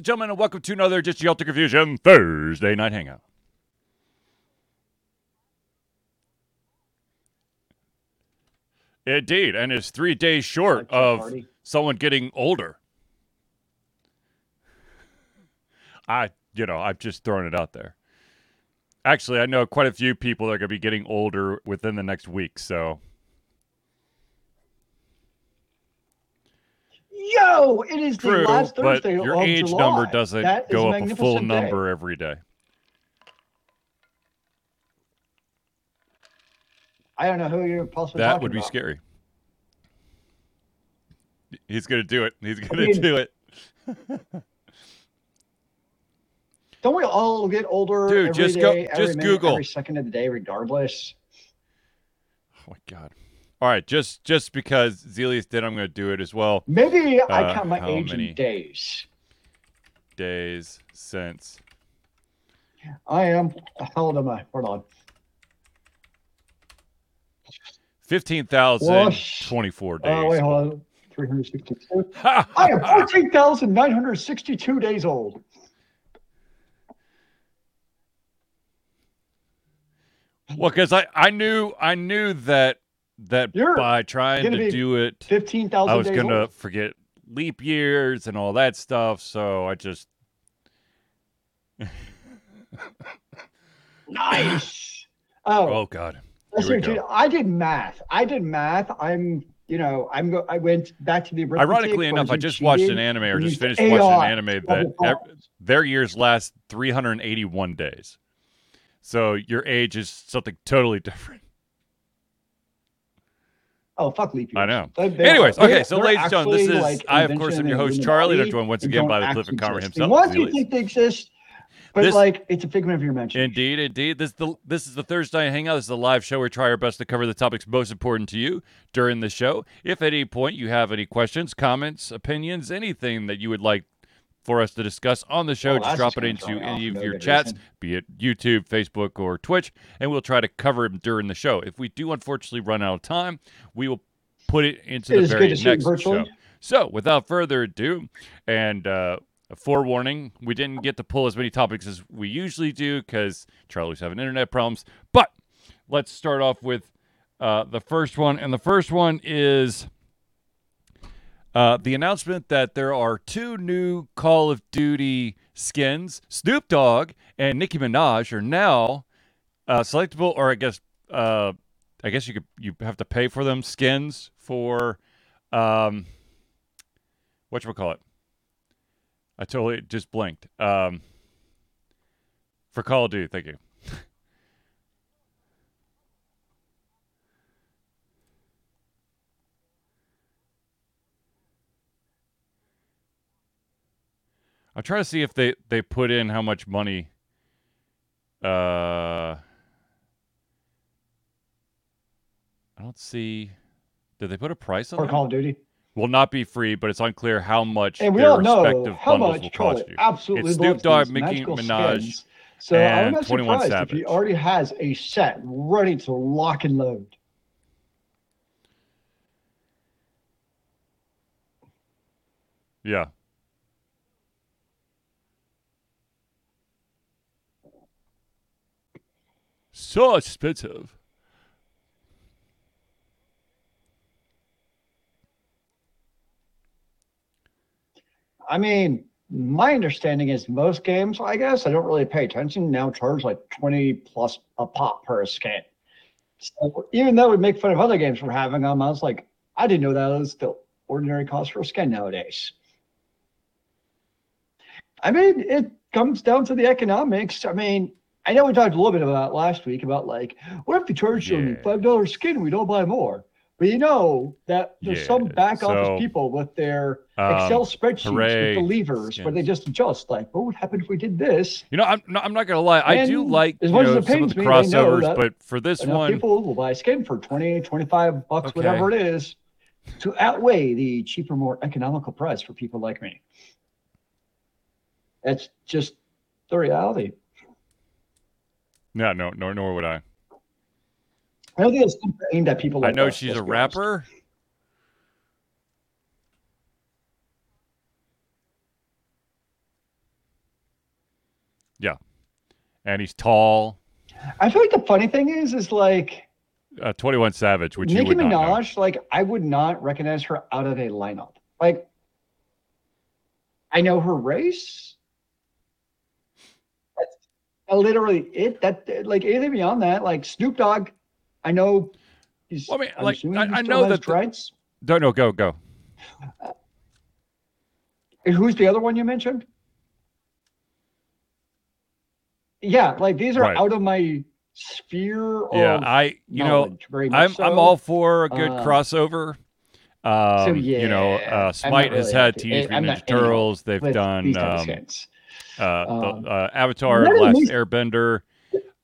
and gentlemen, and welcome to another Just Altered Confusion Thursday Night Hangout. Indeed, and it's three days short Like of party. someone getting older. I, you know, I've just thrown it out there. Actually, I know quite a few people that are going to be getting older within the next week, so Yo, it is true, the last but Thursday your of age July. number doesn't That go up a full day. number every day. I don't know who you're possibly That would be about. scary. He's to do it. He's going to mean- do it. Don't we all get older Dude, every just go- day, every just minute, Google. every second of the day, regardless? Oh my god. All right, just just because Zealeus did, I'm going to do it as well. Maybe Uh, I count my age in days. Days since I am. How old am I? Hold on. 15,024 days. Oh, wait, hold on. 362. I am 14,962 days old. well, because I, I knew I knew that that You're by trying gonna do it, 15,000 I was going to forget leap years and all that stuff. So I just Nice. Oh, oh god. listen, go. dude, I did math. I did math. I'm, you know, I'm. Go- I went back to the. Ironically enough, I just watched an anime or just finished watching an anime that ev- their years last 381 days. So your age is something totally different. Oh, fuck leap years. I know. They- they Anyways, are- okay, so ladies and gentlemen, this is like, I of course am your host Charlie, and I'm joined once again by the Cliff and Conner exist. himself. Once you think they exist, but This- like it's a figment of your imagination. Indeed, indeed. This is the this is the Thursday Hangout. This is a live show. We try our best to cover the topics most important to you during the show. If at any point you have any questions, comments, opinions, anything that you would like for us to discuss on the show, Oh, just drop it into any of your chats, be it YouTube, Facebook, or Twitch, and we'll try to cover them during the show. If we do unfortunately run out of time, we will put it into It the very to see you next virtually. show. So, without further ado, and uh, a forewarning, we didn't get to pull as many topics as we usually do because Charlie's having internet problems. But let's start off with uh, the first one, and the first one is uh, the announcement that there are two new Call of Duty skins. Snoop Dogg and Nicki Minaj are now uh, selectable, or I guess, uh, I guess you could you have to pay for them skins for, um, what you call it? I totally just blinked. Um, for Call of Duty, thank you. I'm trying to see if they they put in how much money. Uh, I don't see. Did they put a price on for? Call of Duty. Will not be free, but it's unclear how much And we their all know respective how bundles much will cost you. absolutely It's Snoop Dogg, magical Minaj, skins. So and I'm not 21 surprised if he already has a set ready to lock and load. Yeah. So expensive. I mean, my understanding is most games, I guess, I don't really pay attention, now charge like 20 plus a pop per skin. So even though we make fun of other games for having them, I was like, I didn't know that was the ordinary cost for a skin nowadays. I mean, it comes down to the economics. I mean, I know we talked a little bit about last week about like, what if we charge Yeah. five dollars skin we don't buy more? But you know that there's some back office so, people with their Um, Excel spreadsheets hooray, with the levers where they just adjust. Like, what would happen if we did this? You know, I'm not, I'm not gonna lie. I do like as you much as know, it some of pains the me, crossovers, that but for this one, people will buy skin for 20, 25 bucks, Okay. whatever it is, to outweigh the cheaper, more economical price for people like me. That's just the reality. No, no, nor nor would I. I don't think it's aimed at people. I Like know us, she's a rapper. and he's tall. I feel like the funny thing is, is like Uh, Twenty One Savage, which you Nicki would not know. Minaj. Like I would not recognize her out of a lineup. Like I know her race. Literally it. That like anything beyond that, like Snoop Dogg, I know. He's, Well, I mean, I'm like, I- I know that the- rights. Don't know. Go go. Who's the other one you mentioned? Yeah, like these are Right. out of my sphere Yeah, I you know very much I'm I'm all for a good Uh, crossover. Um, so you know, yeah, uh, Smite not has had Teenage I'm Mutant Ninja Turtles. They've done these type of um, uh, the, uh, Avatar: Last these- Airbender.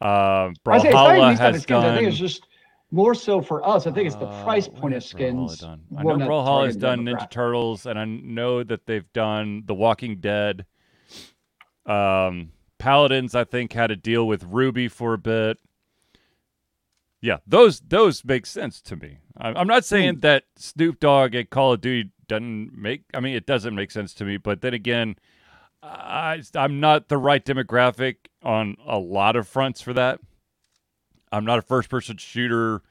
Uh, I say it's not even Brawlhalla these type of has skins. I think it's just more so for us. I think it's the Uh, price point of skins. done? I know not Brawlhalla has targeting done Ninja. Turtles, and I know that they've done The Walking Dead. Um, Paladins, I think, had a deal with RWBY for a bit. Yeah, those those make sense to me. I'm I'm not Hmm. saying that Snoop Dogg at Call of Duty doesn't make. I mean, it doesn't make sense to me. But then again, I I'm not the right demographic on a lot of fronts for that. I'm not a first person shooter.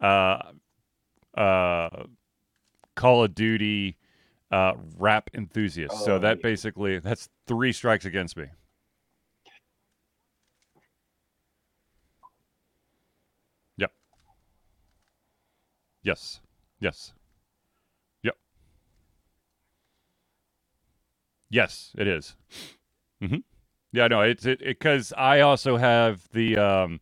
Uh, uh, Call of Duty uh, rap enthusiast. so Oh, that yeah. basically that's three strikes against me. Yep. Yes. Yes. Yes, it is. Mm-hmm. Yeah, no, it's it because I also have the um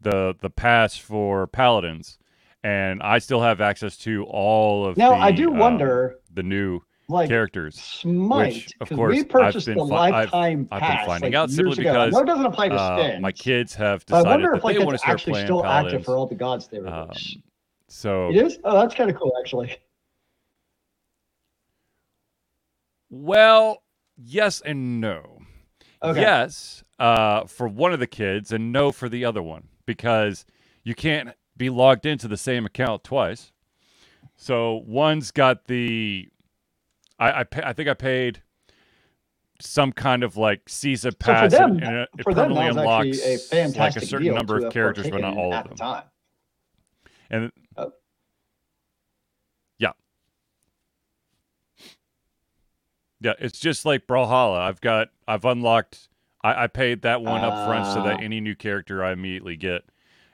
the the pass for paladins, and I still have access to all of. Now the, I do um, wonder, the new like characters. Smite, which, of course, we I've purchased been the fi- I've- lifetime I've been pass finding like, out simply ago. Because, know it doesn't apply to Uh, my kids have but I decided wonder that if like they want to it's start actually playing still paladins. active for all the gods they Um, so it is? Oh, that's kind of cool, actually. Well, yes and no. Okay. Yes, uh, for one of the kids, and no for the other one because you can't be logged into the same account twice. So one's got the, I I, pay, I think I paid some kind of like season So pass, them, and, and it, permanently unlocks a like a certain number of characters, but not all of them. the time. And Oh. yeah, yeah, it's just like Brawlhalla. I've got, I've unlocked. I, I paid that one up front so that Ah. any new character I immediately get,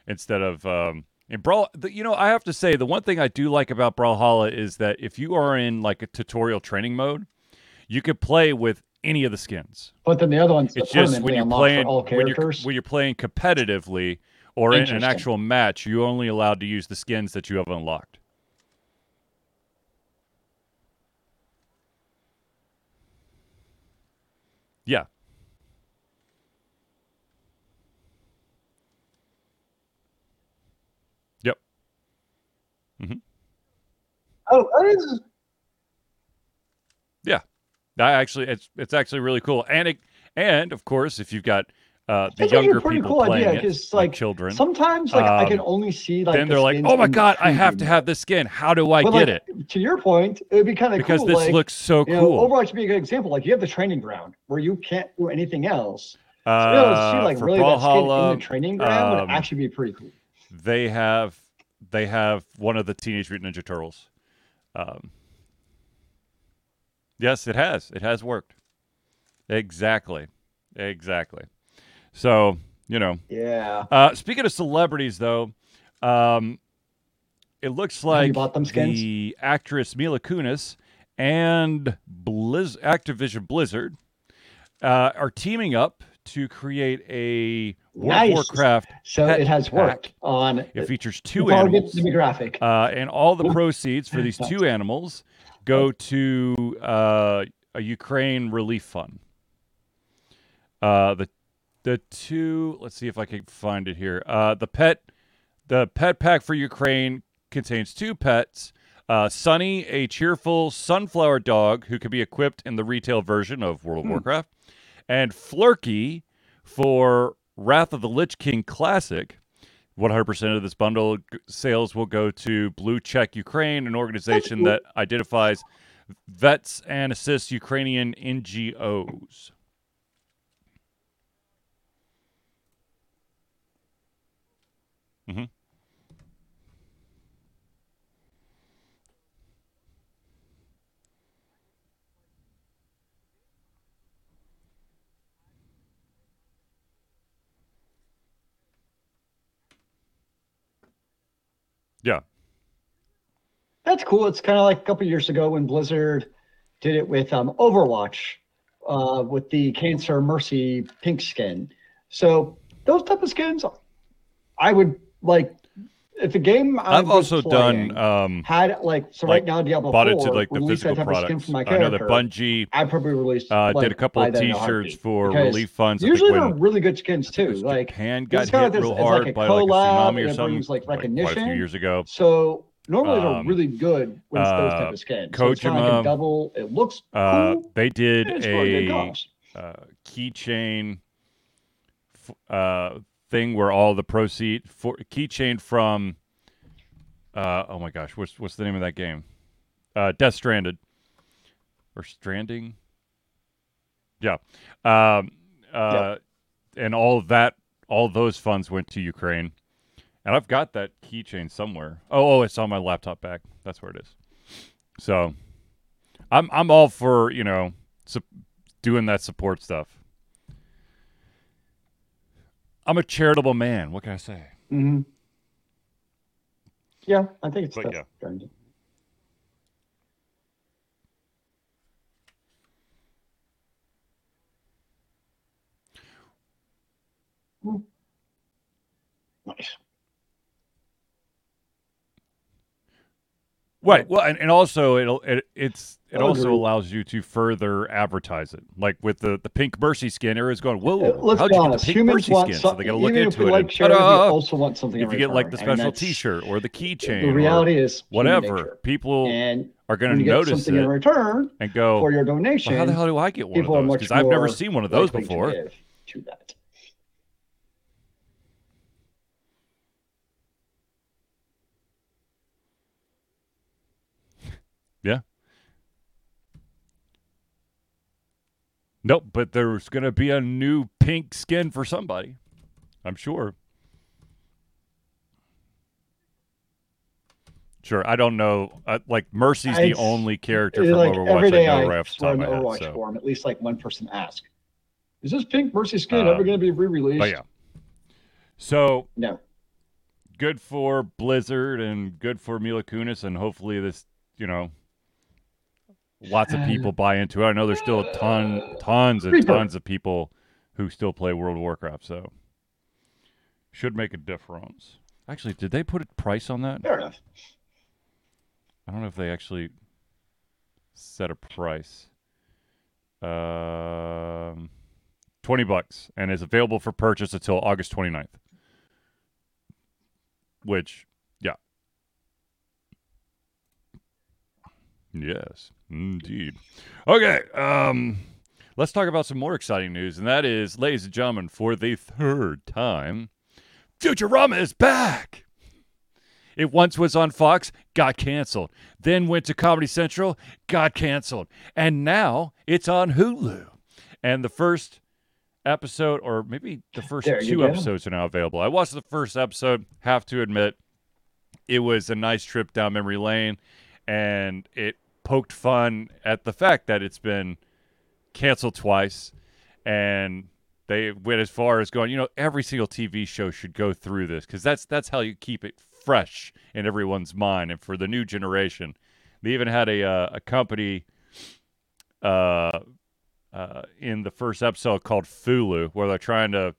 instead of um. In Brawl, the, you know, I have to say the one thing I do like about Brawlhalla is that if you are in like a tutorial training mode, you could play with any of the skins. But then the other one's It's just when you're playing when you're, characters. when you're playing competitively or in an actual match, you're only allowed to use the skins that you have unlocked. Yeah. Yep. Mm-hmm. oh, that is I actually, it's it's actually really cool, and it, and of course, if you've got uh, the It's actually a younger pretty people cool playing idea, it, like, like, children, sometimes like I can Um, only see like then the they're like, "Oh my god, I have to have this skin. How do I But, get like, it?" To your point, it would be kind of Because cool. this looks so you know, cool. Overwatch would be a good example. Like you have the training ground where you can't do anything else. So to see Uh, like really skin in the training ground um, would actually be pretty cool. they have they have one of the Teenage Mutant Ninja Turtles. Um, yes, it has. It has worked. Exactly. Exactly. So you know. Yeah. Uh, speaking of celebrities, though, um, it looks like bought them skins? the actress Mila Kunis and Blizz- Activision Blizzard uh, are teaming up to create a World Nice. Warcraft. So it has pack. worked on It features two animals, demographic. uh, and all the proceeds for these two animals go to uh, a Ukraine relief fund. Uh, the the two, let's see if I can find it here. Uh, the pet, the pet pack for Ukraine contains two pets. Uh, Sunny, a cheerful sunflower dog who can be equipped in the retail version of World of Warcraft, and Flurky for Wrath of the Lich King Classic. 100% of this bundle sales will go to Blue Check Ukraine, an organization that identifies vets and assists Ukrainian NGOs. Mhm. Yeah. That's cool. It's kind of like a couple years ago when Blizzard did it with um, Overwatch uh, with the Cancer Mercy pink skin. So those type of skins, I would like. If a game I I've also playing done um, had like so like, right now Diablo bought 4 into like the physical products. I know that. Bungie I probably released uh, like, did a couple of that in a T-shirts for relief funds. Usually they're really good skins too. Like Japan got it's hit this- real it's like hard a by like a tsunami or it something, brings, like, quite a few years ago. So normally they're Um, really good when it's those uh, type of skins. So it's kinda like a double. It looks Uh, cool. they did it's a good a cause. uh, keychain uh, thing where all the proceed for keychain from uh, oh my gosh, what's what's the name of that game? Uh, Death Stranded or Stranding? Yeah, um, uh, and all that, all those funds went to Ukraine, and I've got that keychain somewhere. Oh, oh, it's on my laptop bag. That's where it is. So, I'm I'm all for you know su- doing that support stuff. I'm a charitable man. What can I say? Mm-hmm. Yeah, I think it's But yeah. Brandon. Hmm. Nice. Right. Well, and, and also it'll it, it's it I'll also agree. allows you to further advertise it. Like with the the pink mercy skin, everyone's going, "Whoa, Let's how'd be you honest. get the pink Humans mercy want skin?" So they got to look into it. like and, charity, also want something. if you get like the special T-shirt or the keychain, The reality is whatever, people and are going to notice something in return and go, for your well, donation, "How the hell do I get one of those?" Because I've never seen one of those to before. To that. Nope, but there's going to be a new pink skin for somebody. I'm sure. Sure, I don't know. Uh, like Mercy's the only character It's from like Overwatch every I know I right off the top of my head. Overwatch So. forum, at least like one person asks, "Is this Pink Mercy skin Uh, ever going to be re-released?" But yeah. So No. good for Blizzard and good for Mila Kunis, and hopefully this, you know, lots of people buy into it. I know there's still a ton, tons and tons of people who still play World of Warcraft, so should make a difference. Actually, did they put a price on that? Fair enough. I don't know if they actually set a price. Um, 20 bucks and is available for purchase until August 29th. Which, yeah. Yes, indeed. Okay, um let's talk about some more exciting news and that is, ladies and gentlemen, for the third time, Futurama is back. It once was on Fox, got canceled. Then went to Comedy Central, got canceled. And now it's on Hulu. And the first episode, or maybe the first There two episodes are now available. I watched the first episode, have to admit, it was a nice trip down memory lane. And it poked fun at the fact that it's been canceled twice. And they went as far as going, you know, every single TV show should go through this because that's that's how you keep it fresh in everyone's mind. And for the new generation, they even had a uh, a company uh, uh, in the first episode called Fulu, where they're trying to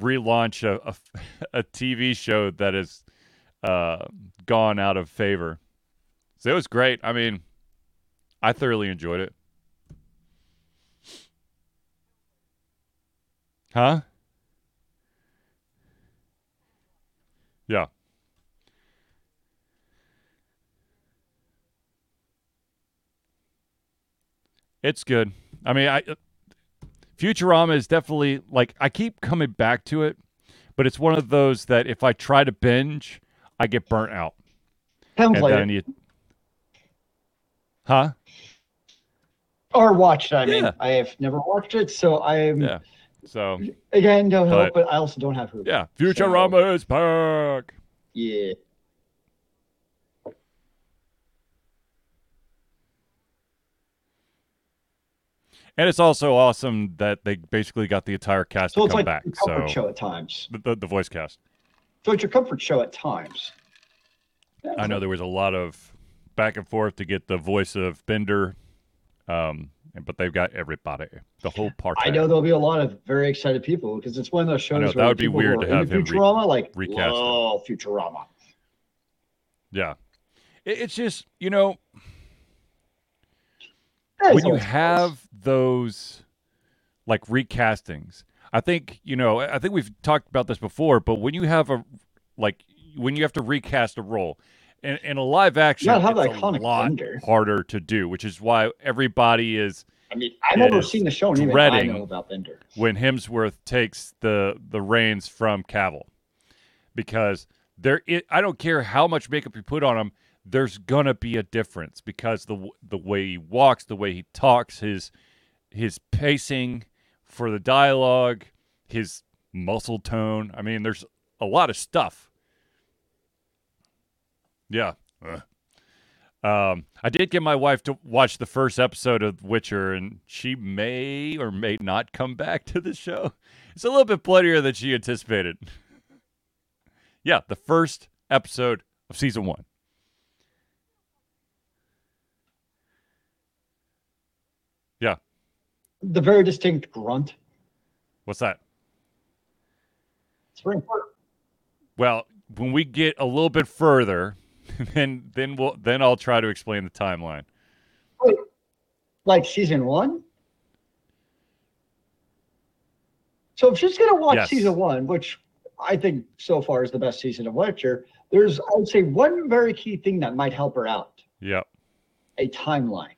relaunch a a, a TV show that has uh, gone out of favor. So it was great. I mean, I thoroughly enjoyed it. Huh? Yeah. It's good. I mean, I Futurama is definitely like I keep coming back to it, but it's one of those that if I try to binge, I get burnt out. Haven't And played then it you Huh? or watched. I mean, Yeah. I have never watched it, so I am Yeah. So again don't help, But- I also don't have Hulu. yeah, Futurama is back. Yeah. And it's also awesome that they basically got the entire cast So to it's come like back. comfort So show at times. the, the, the voice cast. So it's your comfort show at times. Yeah, I know there was a lot of back and forth to get the voice of Bender, um, but they've got everybody, the whole party. I know there'll be a lot of very excited people because it's one of those shows know, where that would be weird are to have him re- Futurama like recast love Futurama. Yeah, it, it's just you know when you have those like recastings i think you know i think we've talked about this before but when you have a like when you have to recast a role in, in a live action it's a lot Bender. harder to do which is why everybody is I mean, I've never seen the show, and even I know about Bender. when hemsworth takes the the reins from cavill because there i i don't care how much makeup you put on him there's gonna be a difference because the the way he walks the way he talks his his pacing for the dialogue, his muscle tone. I mean, there's a lot of stuff. Yeah. Ugh. Um, I did get my wife to watch the first episode of Witcher, and she may or may not come back to the show. It's a little bit bloodier than she anticipated. yeah, the first episode of season one. Yeah. The very distinct grunt. What's that? It's very important. Well, when we get a little bit further, then then we'll then I'll try to explain the timeline. Like season one. So if she's gonna watch Yes. season one, which I think so far is the best season of Witcher, there's I would say one very key thing that might help her out: Yep. a timeline.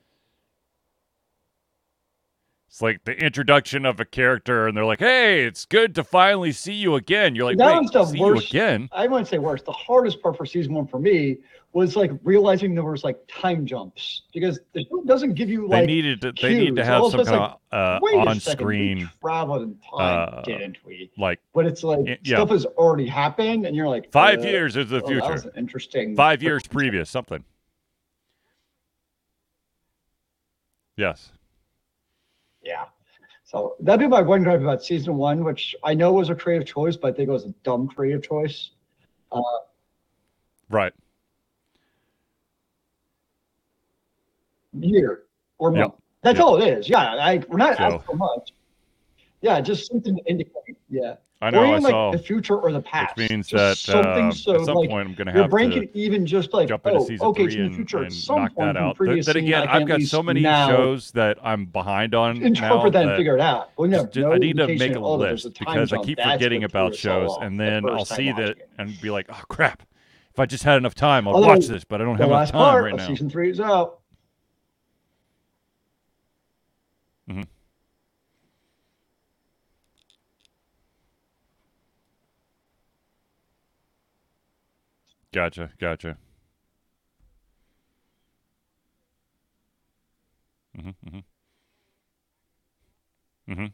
It's like the introduction of a character, and they're like, "Hey, it's good to finally see you again." You're like, That "Wait, was the see worst- you again?" I wouldn't say worse. The hardest part for season one for me was like realizing there was like time jumps because the show doesn't give you like They needed to. They need to have some kind like, of uh, second, on-screen, traveled in time, uh, didn't we? like But it's like yeah. stuff has already happened, and you're like five uh, years is the oh, future, interesting. five years previous, something. Yes. Yeah. So that'd be my one gripe about season one, which I know was a creative choice, but I think it was a dumb creative choice. Right. Year or Yep. month. That's Yep. all it is. Yeah. I, we're not So- asking for much. Yeah, just something to indicate. Yeah. I or know. I even like the future or the past. Which means Just that uh, so at some like point I'm going to your have brain to can even just like jump into oh, season okay, three so in and, the future at and some knock point that out. Th- then again, I I've got so many shows that I'm behind on now interpret that and figure it out. You just- no I need to make a oh, list time because I keep that's forgetting about shows, and the then I'll see that it. and be like, "Oh crap! If I just had enough time, I'll Although, watch this." But I don't have enough time right now. season three is out. Gotcha, gotcha. Mhm, mhm. Mhm.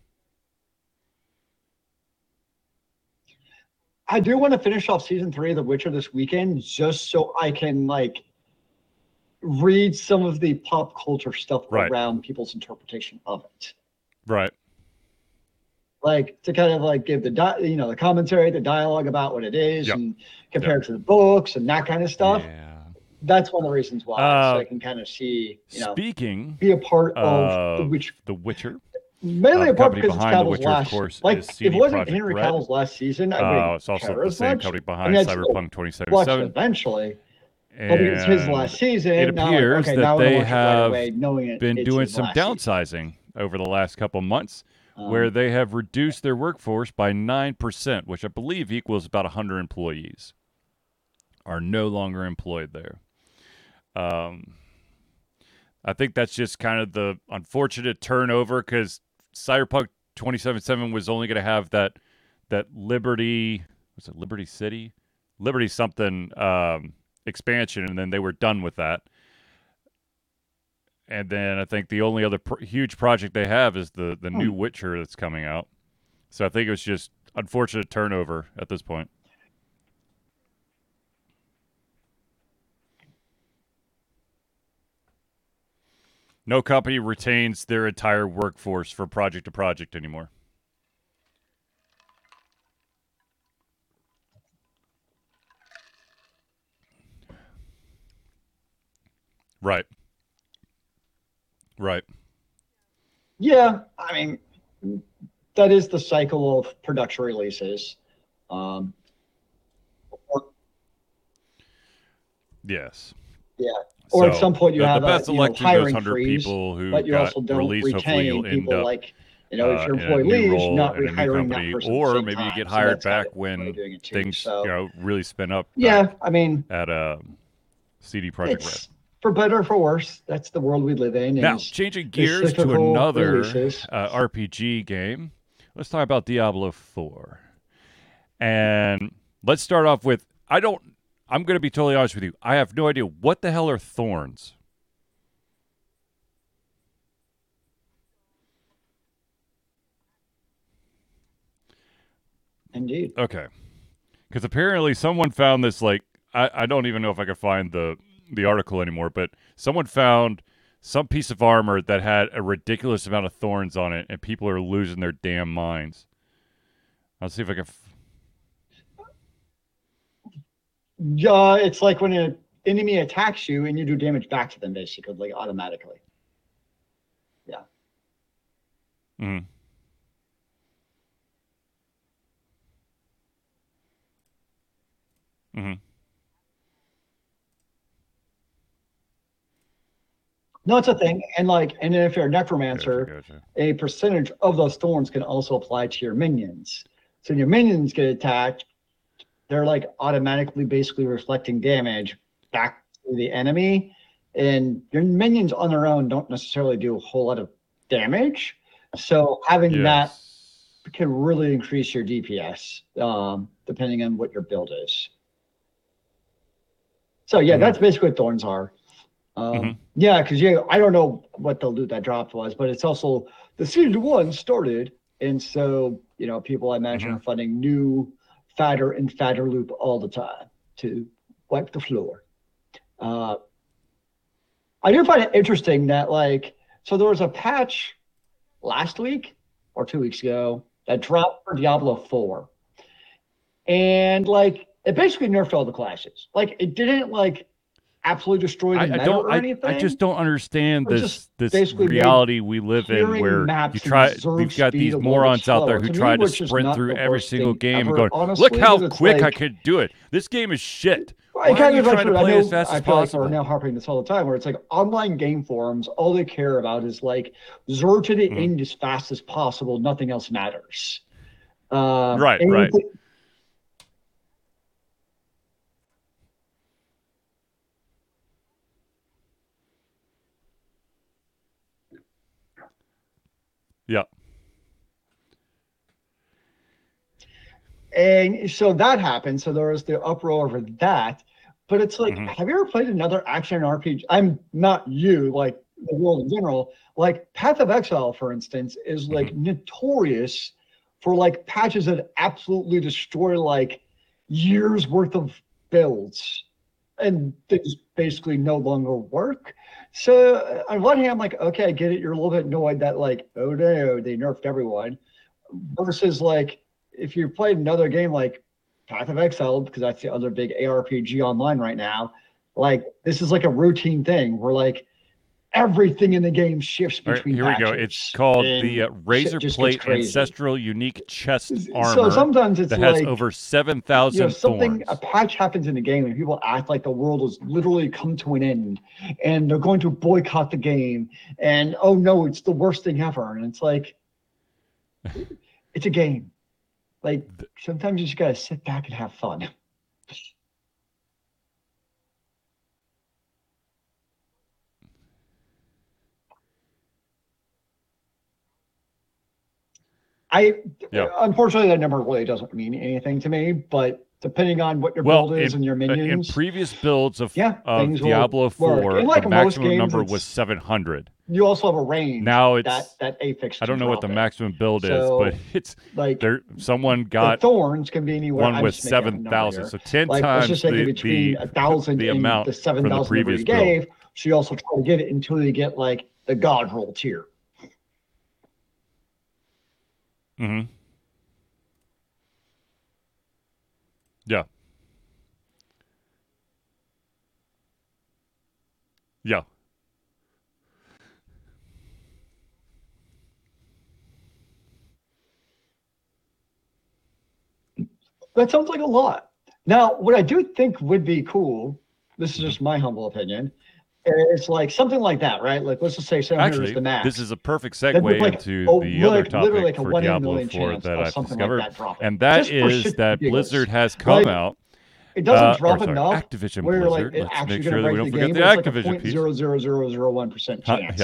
I do want to finish off season three of The Witcher this weekend, just so I can like read some of the pop culture stuff Right. around people's interpretation of it. Right. Like to kind of like give the di- you know the commentary, the dialogue about what it is, Yep. and compare it to the books and that kind of stuff. Yeah. That's one of the reasons why, Uh, so I can kind of see you know Speaking be a part of of the Witcher. The Witcher, Mainly Uh, a part because it's behind The Cavill's Witcher, of last. course, like is if it wasn't Projekt Henry Red. Cavill's last season, I uh, wouldn't it's also care the as same much. company behind I'd Cyberpunk watch 2077. eventually. But because it's his last season, it now I'm like, appears okay, that they it right have away, knowing it, been doing some last season. downsizing over the last couple months, Um, where they have reduced their workforce by nine percent, which I believe equals about hundred employees, are no longer employed there. Um, I think that's just kind of the unfortunate turnover because Cyberpunk 2077 was only going to have that that Liberty was it Liberty City, Liberty something um, expansion, and then they were done with that. And then I think the only other pr- huge project they have is the the new hmm. Witcher that's coming out. So I think it was just unfortunate turnover at this point. No company retains their entire workforce from project to project anymore. Right. Right. Yeah, I mean, that is the cycle of production releases. Um, or, Yes. yeah, or at some point you the, have the best a you know, hiring freeze, people who but you also don't released. Hopefully, you'll retain end people up like you know if uh, your in employee leaves, role not a rehiring that person. or maybe you get hired kind back when doing it too. things So you know really spin up. yeah, I mean, at uh, CD Projekt Red. For better or for worse. That's the world we live in. Now, changing gears to another uh, RPG game, let's talk about Diablo 4. And let's start off with I don't, I'm going to be totally honest with you. I have no idea what the hell are thorns. Indeed. Okay. Because apparently someone found this, like, I, I don't even know if I could find the, the article anymore, but someone found some piece of armor that had a ridiculous amount of thorns on it, and people are losing their damn minds. I'll see if I can. F- Yeah, it's like when an enemy attacks you and you do damage back to them, basically, like automatically. Yeah. Mhm. Mhm. No, it's a thing, and like, and if you're a necromancer, Gotcha, gotcha. a percentage of those thorns can also apply to your minions. So when your minions get attacked, they're like automatically basically reflecting damage back to the enemy. And your minions on their own don't necessarily do a whole lot of damage. So having that can really increase your DPS, um, depending on what your build is. So yeah, Mhm. that's basically what thorns are. Um, Mhm. Yeah, because yeah, I don't know what the loot that dropped was, but it's also the season one started, and so you know people I imagine Mhm. are finding new fatter and fatter loop all the time to wipe the floor. Uh, I do find it interesting that like so there was a patch last week or two weeks ago that dropped for Diablo 4. And like it basically nerfed all the classes. Like it didn't like absolutely destroy the I, I don't. I, anything. I just don't understand this this basically reality we live in, where you try. We've got these morons out there who To try to sprint through every single game and ever, going, honestly, "Look how quick I like- could do it. This game is shit." Well, it Why kind are of trying to play know, as fast I as feel like possible? we're now harping this all the time, where it's like online game forums, all they care about is like zero to the Mhm. end as fast as possible. Nothing else matters. Uh, Right, and right. Yeah. And so that happened. So there was the uproar over that. But it's like, Mhm. have you ever played another action RPG? I'm not you, like the world in general. Like Path of Exile, for instance, is like Mm-hmm. notorious for like patches that absolutely destroy like years worth of builds and they just basically no longer work. So uh, on one hand, I'm like, okay, I get it. You're a little bit annoyed that like, oh no, they nerfed everyone. Versus like, if you played another game like Path of Exile, because that's the other big ARPG online right now, like this is like a routine thing where like everything in the game shifts All right, between. here we go. It's called the uh, Razorplate. Ancestral Unique Chest Armor. So sometimes it's that has like over seven thousand. you know, something thorns. a patch happens in the game and people act like the world has literally come to an end and they're going to boycott the game and oh no it's the worst thing ever and it's like it's a game like sometimes you just gotta sit back and have fun I Yeah. unfortunately that number really doesn't mean anything to me, but depending on what your Well, build is in- and your Uh, in previous builds of, Yeah, of Diablo 4, like the maximum games, number was 700. you also have a range. Now it's that that affix. I don't know what the maximum build So, is, but it's Like there. Someone the got thorns can be anywhere. one with just making up a seven thousand, so ten Like let's times just say the, between the a thousand the and amount the seven the previous you build. gave. So you also try to get it until you get like the God roll tier. Hmm Yeah. Yeah. That sounds like a lot. Now, what I do think would be cool, this is just my humble opinion, it's like something like that, right? Like let's just say seven hundred Actually, is the max. this is a perfect segue like, into oh, the other like, literally topic like for one Diablo 4 that I've discovered. like that and that Just is that. Blizzard has come Like, out. It doesn't uh, drop sorry, enough Activision where Blizzard. like Let's make sure that we don't forget the it's like Activision a piece. 0.00001 percent Huh, chance.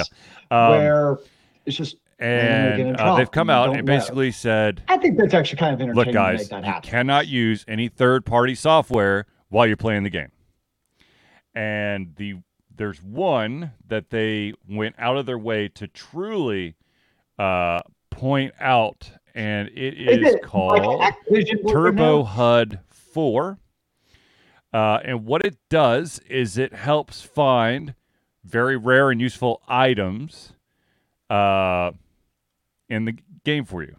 yeah. Um, where it's just and uh, they've come out and know. basically said, I think that's actually kind of entertaining look, guys, you cannot use any third-party software while you're playing the game. And the there's one that they went out of their way to truly uh, point out, and it Is is it called like Turbo? HUD 4. Uh, and what it does is it helps find very rare and useful items uh, in the game for you.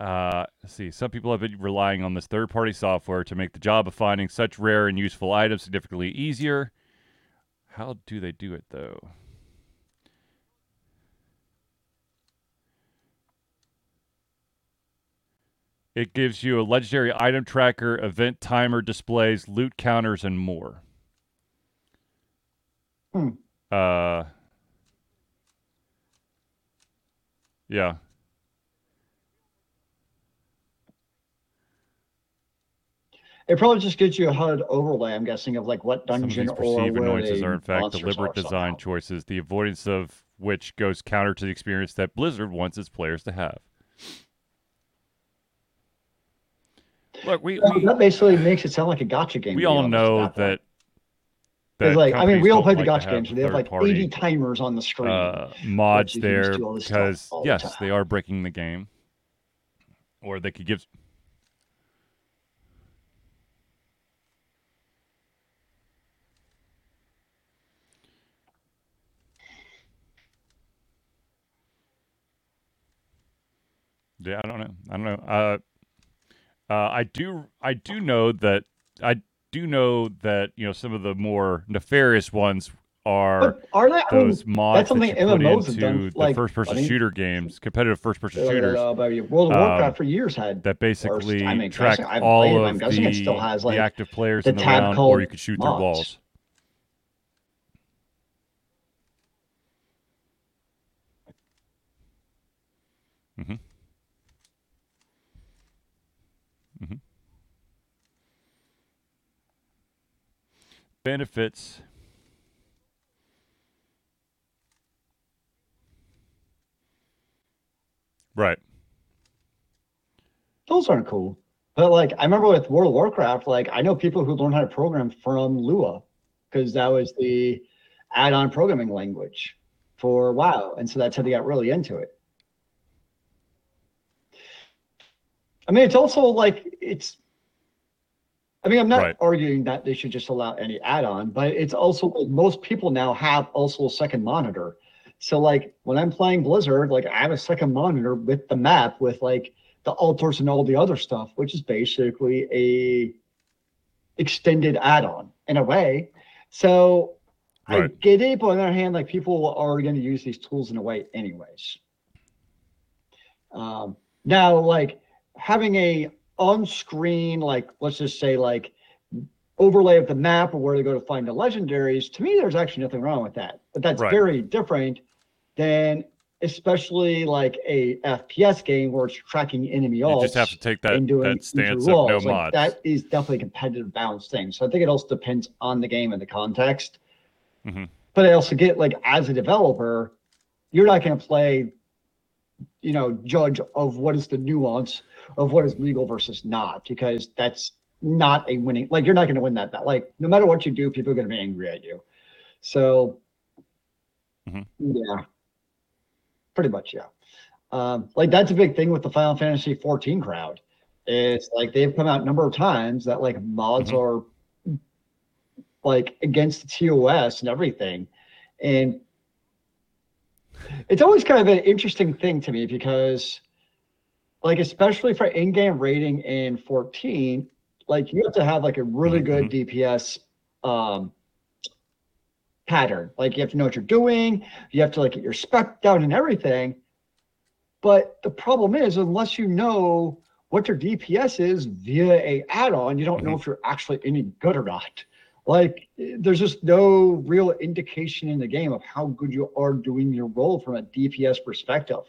Uh, let's see. Some people have been relying on this third party software to make the job of finding such rare and useful items significantly easier. How do they do it, though? It gives you a legendary item tracker, event timer displays, loot counters, and more. Hmm. Uh, yeah. It probably just gives you a HUD overlay. I'm guessing of like what Some of dungeon these or perceived where annoyances are, in fact, monsters deliberate are design somehow. choices, the avoidance of which goes counter to the experience that Blizzard wants its players to have. Look, we, we, that basically makes it sound like a gotcha game. we to be all honest know that. that like, I mean, companies we all don't play the like to gotcha have games. They have like third-party, 80 timers on the screen. uh, mods you can just there do all this stuff because all the yes, time. they are breaking the game, or they could give. Yeah, I don't know. I don't know. Uh, uh, I do. I do know that. I do know that you know some of the more nefarious ones are but are they? I mean, those mods that something put MMOs have into done, the like, first-person I mean- shooter games, competitive first-person shooters uh, World of um, Warcraft for years had that basically I mean, track guessing- I haven't played it, all I'm of the, it still has, the like, active players the in the round, or you could shoot through mods. walls. hmm hmm Benefits. Right. those aren't cool. But like I remember with World of Warcraft, like I know people who learned how to program from Lua because that was the add-on programming language for WoW, and so that's how they got really into it. I mean, it's also like it's. I mean, I'm not Right. arguing that they should just allow any add-on, but it's also like most people now have also a second monitor. So like when I'm playing Blizzard, like I have a second monitor with the map with like the altars and all the other stuff, which is basically a extended add-on in a way. So I get it, but on the other hand, like people are going to use these tools in a way anyways. Um, now, like having a on-screen, like let's just say like overlay of the map or where to go to find the legendaries, to me, there's actually nothing wrong with that. But that's Right. very different than especially like a FPS game where it's tracking enemy You ults just have to take that, and doing that stance of no. Like, mods. that is definitely a competitive balance thing. So I think it also depends on the game and the context. Mhm. But I also get like as a developer, you're not going to play, you know, judge of what is the nuance of what is legal versus not because that's not a winning. Like you're not going to win that. That like no matter what you do, people are going to be angry at you. So Mhm. yeah, pretty much yeah. Um, like that's a big thing with the Final Fantasy 14 crowd. It's like they've come out a number of times that like mods Mhm. are like against the TOS and everything. And it's always kind of an interesting thing to me because like especially for in-game rating in 14, like you have to have like a really good DPS um pattern. Like you have to know what you're doing, you have to like get your spec down and everything. But the problem is, unless you know what your DPS is via a add-on, you don't know if you're actually any good or not. Like there's just no real indication in the game of how good you are doing your role from a DPS perspective.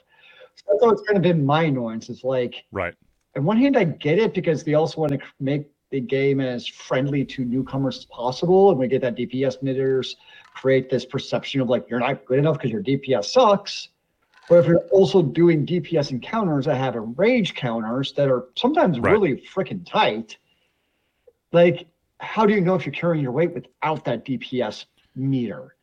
So that's always kind of been my annoyance. It's like Right. on one hand, I get it because they also want to make the game as friendly to newcomers as possible, and we get that DPS meters create this perception of like you're not good enough because your DPS sucks. But if you're also doing DPS encounters that have rage counters that are sometimes Right. really freaking tight, like how do you know if you're carrying your weight without that DPS meter?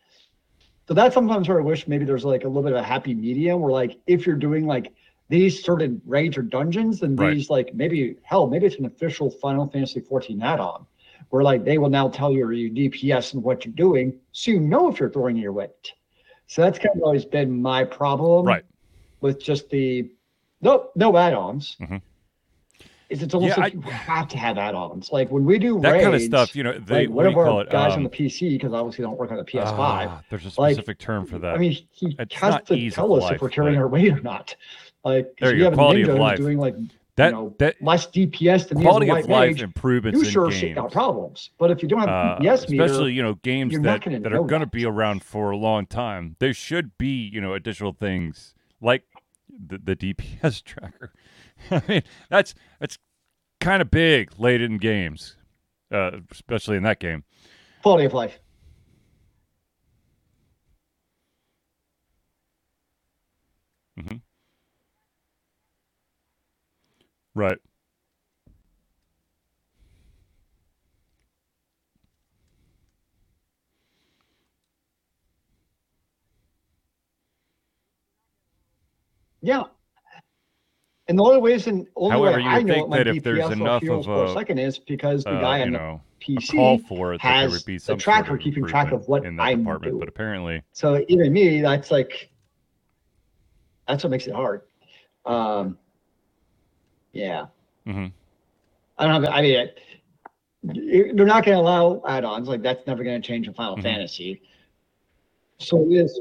So that's sometimes where I wish maybe there's like a little bit of a happy medium where like if you're doing like these certain raids or dungeons, then Right. these like maybe hell, maybe it's an official Final Fantasy 14 add-on where like they will now tell you your DPS and what you're doing, so you know if you're throwing your weight. So that's kind of always been my problem Right. with just the no no add-ons. Mhm. Is it's almost Yeah, like I- you have to have add-ons. Like when we do That raids, kind of stuff, you know, they like what one of our it? guys Um, on the PC because obviously they don't work on the PS5. ah, there's a like, specific term for that. I mean, he It's has to tell us life, if we're carrying but- our weight or not. Like, There you go, have a quality of life. doing like that you know that less DPS than quality me as a of life mage, improvements you sure shit got problems. But if you don't have uh, DPS meter, especially you know games that, that are going to be around for a long time there should be you know additional things like the, the dps tracker i mean that's that's kind of big late in games uh, especially in that game quality of life. Mm-hmm. right Yeah. And the only reason, only However, way I know my that if there's enough of a, second is because the uh, guy on the know a PC call for it there has would be the some tracker sort of keeping track of what in that I'm department doing. but apparently So even me, that's like, that's what makes it hard. Um, yeah. mm-hmm. I don't have, I mean, it- they're not going to allow add-ons. Like that's never going to change in Final Mhm. Fantasy. So it is.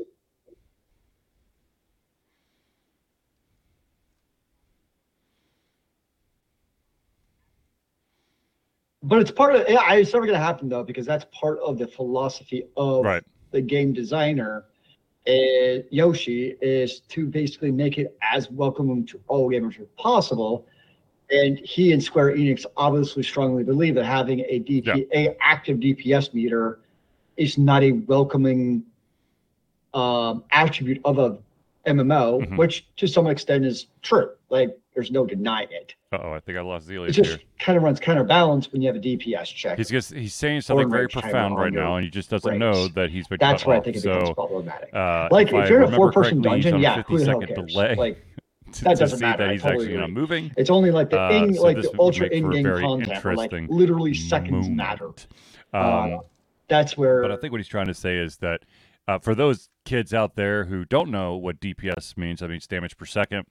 But it's part of, yeah, it's never going to happen though, because that's part of the philosophy of right. the game designer. Uh, Yoshi is to basically make it as welcoming to all gamers as possible. And he and Square Enix obviously strongly believe that having a DP, a active DPS meter is not a welcoming um, attribute of a MMO, Mhm. which to some extent is true. Like there's no denying it. oh i think i lost Zealeus. It just here kind of runs counterbalance when you have a DPS check. he's just he's saying something very profound right now and he just doesn't know that he's been That's cut I think it becomes so problematic. uh, Like if, if, you're in a four-person dungeon, yeah, who the hell cares? delay Like to, that doesn't matter. that he's totally actually not moving it's only like the Uh, so like the ultra make for a in-game content, where like literally seconds moment. matter. um, Uh, That's where. But I think what he's trying to say is that uh, for those kids out there who don't know what DPS means, that means damage per second.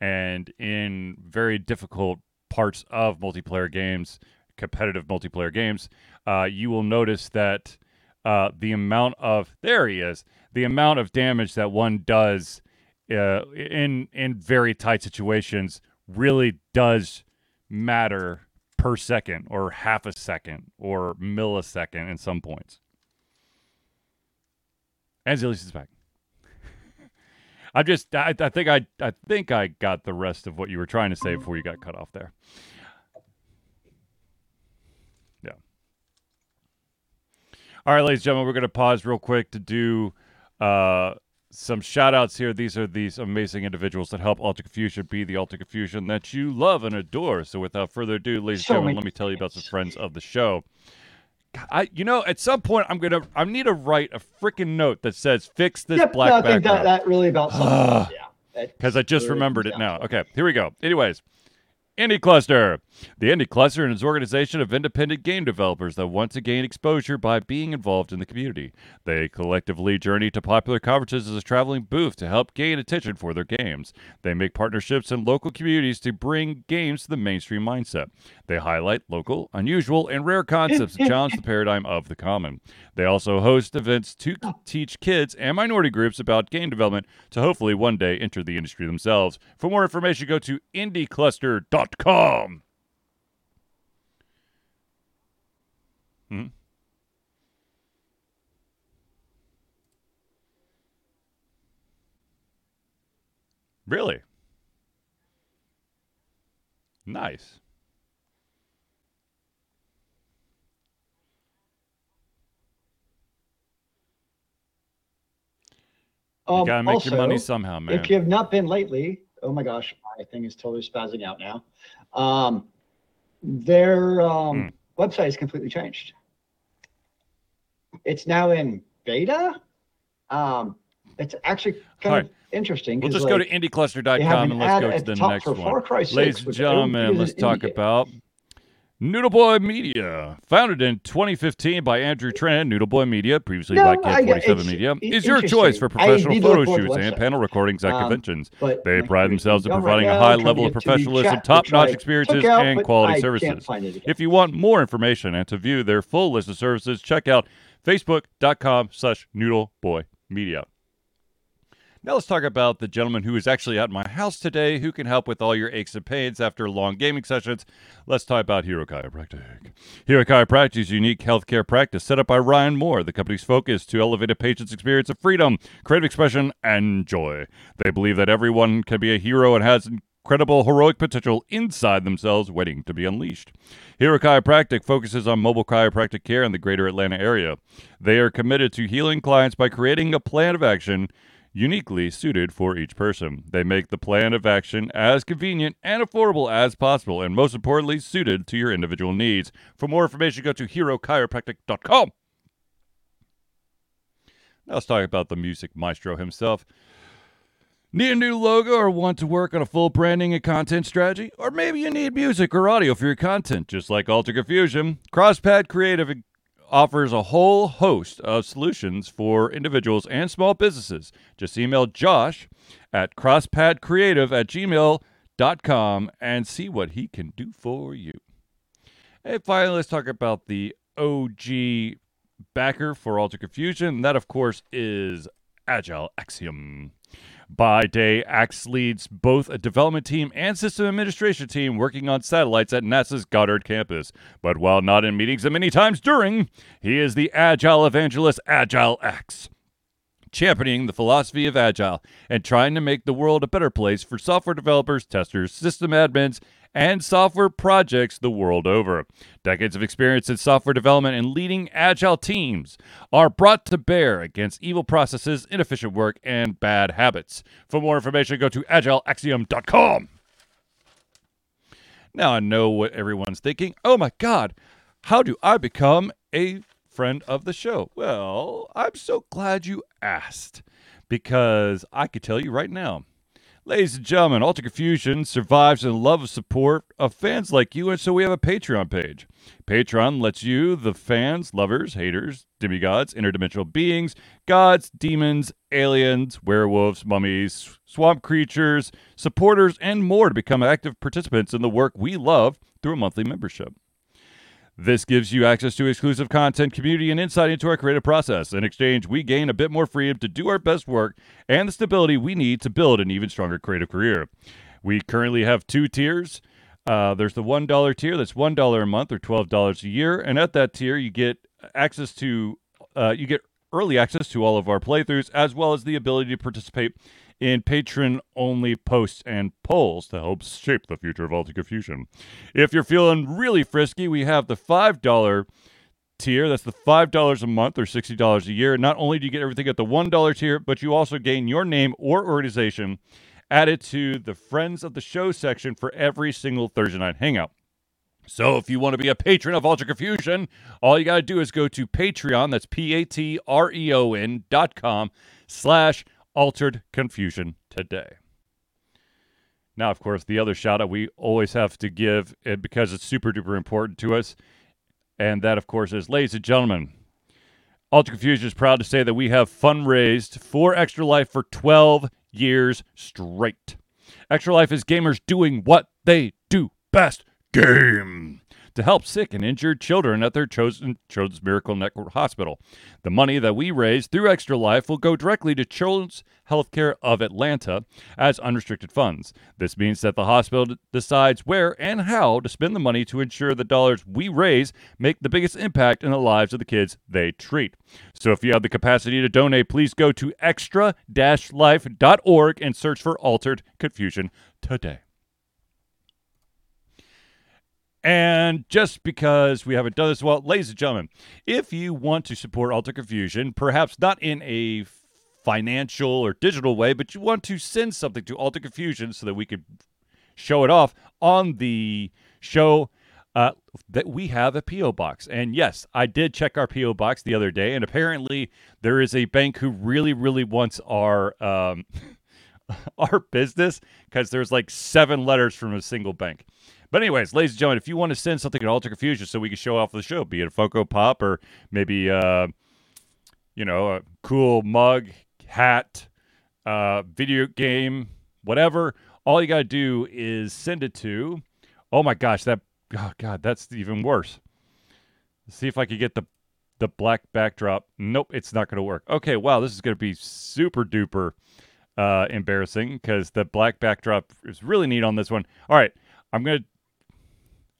And in very difficult parts of multiplayer games, competitive multiplayer games, uh, you will notice that uh, the amount of there he is, the amount of damage that one does uh, in in very tight situations really does matter per second or half a second or millisecond in some points. And Zealeus is back. I'm just I, I think I I think I got the rest of what you were trying to say before you got cut off there. Yeah. All right, ladies and gentlemen, we're gonna pause real quick to do uh some shout outs here. These are these amazing individuals that help Altered Confusion be the Altered Confusion that you love and adore. So without further ado, ladies and gentlemen, let me tell you about some friends of the show. I, you know, at some point, I'm gonna, I need to write a freaking note that says "fix this yep, black no, I think background" that really about sums it up. Yeah. because I just really remembered it now. Okay, here we go. Anyways, Indie Cluster. The Indie Cluster is an organization of independent game developers that want to gain exposure by being involved in the community. They collectively journey to popular conferences as a traveling booth to help gain attention for their games. They make partnerships in local communities to bring games to the mainstream mindset. They highlight local, unusual, and rare concepts that challenge the paradigm of the common. They also host events to teach kids and minority groups about game development to hopefully one day enter the industry themselves. For more information, go to indiecluster.com. Hmm. Really? Nice. You Um, gotta make also, your money somehow, man. If you have not been lately, oh my gosh, my thing is totally spazzing out now. Um, their um, Hmm. website is completely changed. It's now in beta. Um, it's actually kind Alright. of interesting. We'll just go to like, indiecluster.com an and let's go to the next one. Ladies and which I don't gentlemen, let's talk indie about Noodle Boy Media. Founded in 2015 by Andrew Trent, Noodle Boy Media, previously No, by I 47 Media, is your choice for professional photo look forward to shoots and panel recordings at Um, conventions. They pride themselves in providing right a high level of professionalism, top-notch experiences, out, and quality I services. Can't find it again. If you want more information and to view their full list of services, check out facebook.com slash noodleboymedia. Now let's talk about the gentleman who is actually at my house today who can help with all your aches and pains after long gaming sessions. Let's talk about Hero Chiropractic. Hero Chiropractic is a unique healthcare practice set up by Ryan Moore. The company's focus to elevate a patient's experience of freedom, creative expression, and joy. They believe that everyone can be a hero and has incredible heroic potential inside themselves waiting to be unleashed. Hero Chiropractic focuses on mobile chiropractic care in the greater Atlanta area. They are committed to healing clients by creating a plan of action uniquely suited for each person. They make the plan of action as convenient and affordable as possible, and most importantly, suited to your individual needs. For more information, go to herochiropractic.com. Now let's talk about the music maestro himself. Need a new logo or want to work on a full branding and content strategy? Or maybe you need music or audio for your content, just like Altered Confusion. CrossPad Creative offers a whole host of solutions for individuals and small businesses. Just email Josh at crosspadcreative at gmail.com and see what he can do for you. And finally, let's talk about the OG backer for Altered Confusion. That, of course, is Agile Axiom. By day, Axe leads both a development team and system administration team working on satellites at NASA's Goddard campus. But while not in meetings and many times during, he is the Agile evangelist Agile Axe championing the philosophy of Agile and trying to make the world a better place for software developers, testers, system admins, and software projects the world over. Decades of experience in software development and leading Agile teams are brought to bear against evil processes, inefficient work, and bad habits. For more information, go to agileaxiom.com. Now I know what everyone's thinking. Oh my God, how do I become a friend of the show? Well, I'm so glad you asked because I could tell you right now. Ladies and gentlemen, Altered Confusion survives in the love of support of fans like you, and so we have a Patreon page. Patreon lets you, the fans, lovers, haters, demigods, interdimensional beings, gods, demons, aliens, werewolves, mummies, swamp creatures, supporters, and more to become active participants in the work we love through a monthly membership. This gives you access to exclusive content, community, and insight into our creative process. In exchange, we gain a bit more freedom to do our best work and the stability we need to build an even stronger creative career. We currently have two tiers. Uh, there's the $1 tier that's $1 a month or $12 a year. And at that tier, you get access to, uh, you get early access to all of our playthroughs, as well as the ability to participate in patron only posts and polls to help shape the future of Altered Confusion. If you're feeling really frisky, we have the $5 tier. That's the $5 a month or $60 a year. Not only do you get everything at the $1 tier, but you also gain your name or organization added to the Friends of the Show section for every single Thursday night hangout. So if you want to be a patron of Altered Confusion, all you got to do is go to Patreon. That's P-A-T-R-E-O-N dot com slash altered confusion today. Now, of course, the other shout out we always have to give it because it's super duper important to us. And that, of course, is ladies and gentlemen, Altered Confusion is proud to say that we have fundraised for Extra Life for 12 years straight. Extra Life is gamers doing what they do best game to help sick and injured children at their chosen Children's Miracle Network Hospital. The money that we raise through Extra Life will go directly to Children's Healthcare of Atlanta as unrestricted funds. This means that the hospital decides where and how to spend the money to ensure the dollars we raise make the biggest impact in the lives of the kids they treat. So if you have the capacity to donate, please go to extra-life.org and search for Altered Confusion today. And just because we haven't done this well, ladies and gentlemen, if you want to support Altered Confusion, perhaps not in a financial or digital way, but you want to send something to Altered Confusion so that we could show it off on the show, uh, that we have a P.O. box. And yes, I did check our P.O. box the other day, and apparently there is a bank who really, really wants our. Um, our business because there's like seven letters from a single bank. But anyways, ladies and gentlemen, if you want to send something to Altered Confusion so we can show off the show, be it a Funko Pop or maybe uh, you know a cool mug, hat, uh, video game, whatever, all you got to do is send it to. Oh my gosh, that oh god, that's even worse. Let's see if I could get the the black backdrop. Nope, it's not to work. Okay, wow, this is to be super duper uh, embarrassing because the black backdrop is really neat on this one. All right, I'm to.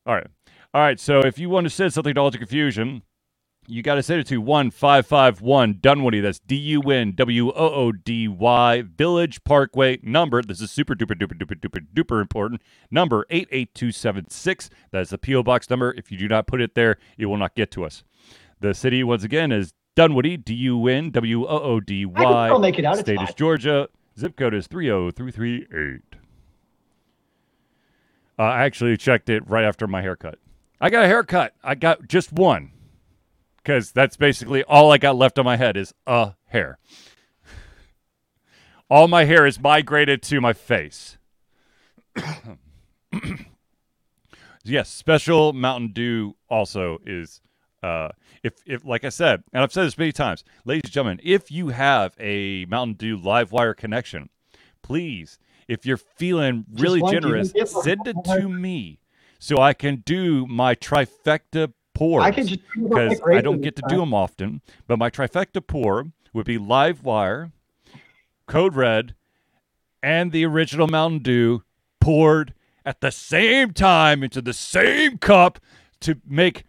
All right. All right, so if you want to send something to Altered Confusion, you got to send it to 1551 Dunwoody. That's D U N W O O D Y Village Parkway number. This is super duper duper duper duper duper important. Number 88276. That is the P.O. Box number. If you do not put it there, it will not get to us. The city, once again, is Dunwoody, D U N W O O D Y. still make it out. State is. Georgia. Zip code is 30338. Uh, I actually checked it right after my haircut. I got a haircut. I got just one. Because that's basically all I got left on my head is a hair. all my hair is migrated to my face. yes, special Mountain Dew also is uh, if if like I said, and I've said this many times, ladies and gentlemen, if you have a Mountain Dew live wire connection, please, if you're feeling really generous, send it to me so I can do my trifecta pours I can just because I don't get to do them often. But my trifecta pour would be live wire, code red, and the original Mountain Dew poured at the same time into the same cup to make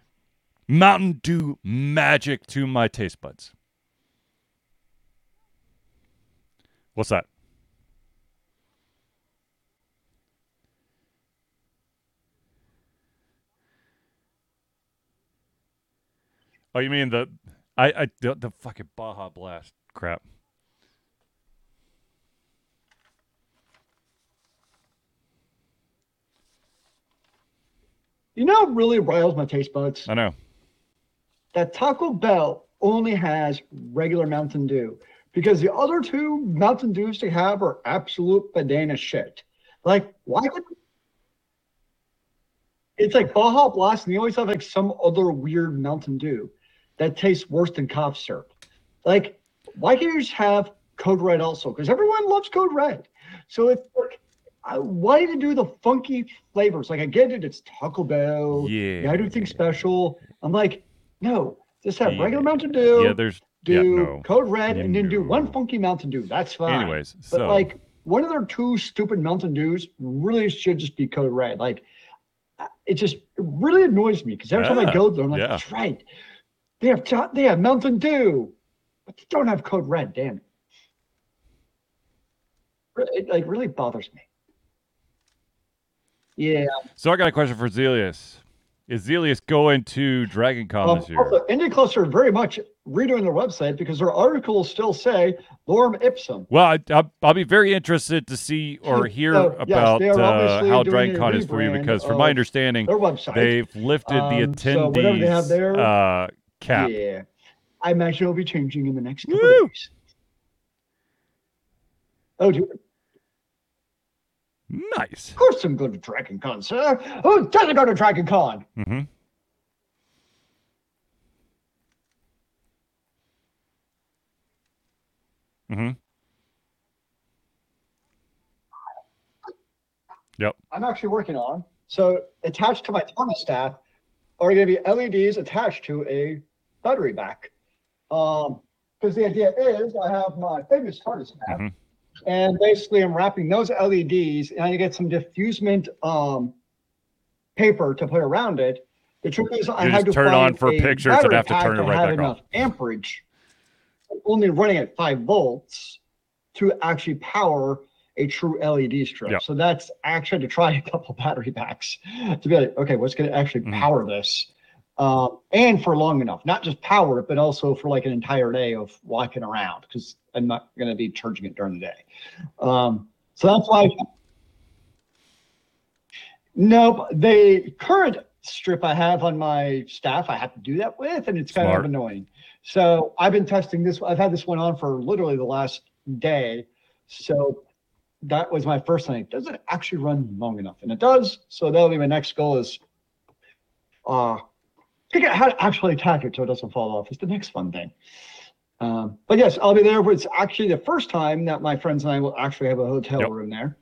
Mountain Dew magic to my taste buds. What's that? Oh, you mean the I I the, the fucking Baja Blast crap. You know what really riles my taste buds? I know. That Taco Bell only has regular Mountain Dew because the other two Mountain Dews they have are absolute banana shit. Like, why would it's like Baja Blast, and they always have like some other weird Mountain Dew that tastes worse than cough syrup. Like, why can't you just have Code Red also? Because everyone loves Code Red. So it's like, I, why did you do the funky flavors? Like, I get it, it's Taco Bell. Yeah. Yeah, I do things special. I'm like, no, just have Yeah. regular Mountain Dew, Yeah, there's do yeah, no. Code Red, and then do one funky Mountain Dew. That's fine. Anyways, but so like one of their two stupid Mountain Dews really should just be Code Red. Like, it just it really annoys me because every time I go there, I'm like, yeah. that's right. They have ta- they have Mountain Dew, but they don't have Code Red. Damn it. It like really bothers me. Yeah. so I got a question for Zealeus. Is Zealeus going to Dragon Con Um, this year? also, Indie Cluster very much redoing their website because their articles still say Lorem Ipsum. Well, I, I'll, I'll be very interested to see or hear So, about are uh, how Dragon Con is for you because, from my understanding, Their website. they've lifted the Um, so they attendees there, uh, cap. Yeah. I imagine it'll be changing in the next couple Woo! days. Oh, do Nice. Of course, I'm going to Dragon Con, sir. Who doesn't go to Dragon Con? Mm-hmm. Mm-hmm. Yep. I'm actually working on. So attached to my thermostat are going to be LEDs attached to a battery back. Um, because the idea is I have my famous thermostat, Mhm. and basically I'm wrapping those LEDs, and I get some diffusement um paper to put around it. The trick is I You had just to turn it find on for a pictures and battery have to pack turn it that right had back enough amperage, only running at five volts, to actually power a true LED strip. So that's actually to try a couple battery packs to be like, okay, what's going to actually Mhm. power this? Um, and for long enough, not just power it, but also for like an entire day of walking around because I'm not going to be charging it during the day. Um, so that's why. Nope. The current strip I have on my staff, I have to do that with, and it's kind Smart. of annoying. So I've been testing this. I've had this one on for literally the last day. So that was my first thing. Does it actually run long enough? And it does. So that'll be my next goal is uh figure out how to actually attack it so it doesn't fall off. is the next fun thing. Um, but yes, I'll be there. It's actually the first time that my friends and I will actually have a hotel Yep. room there.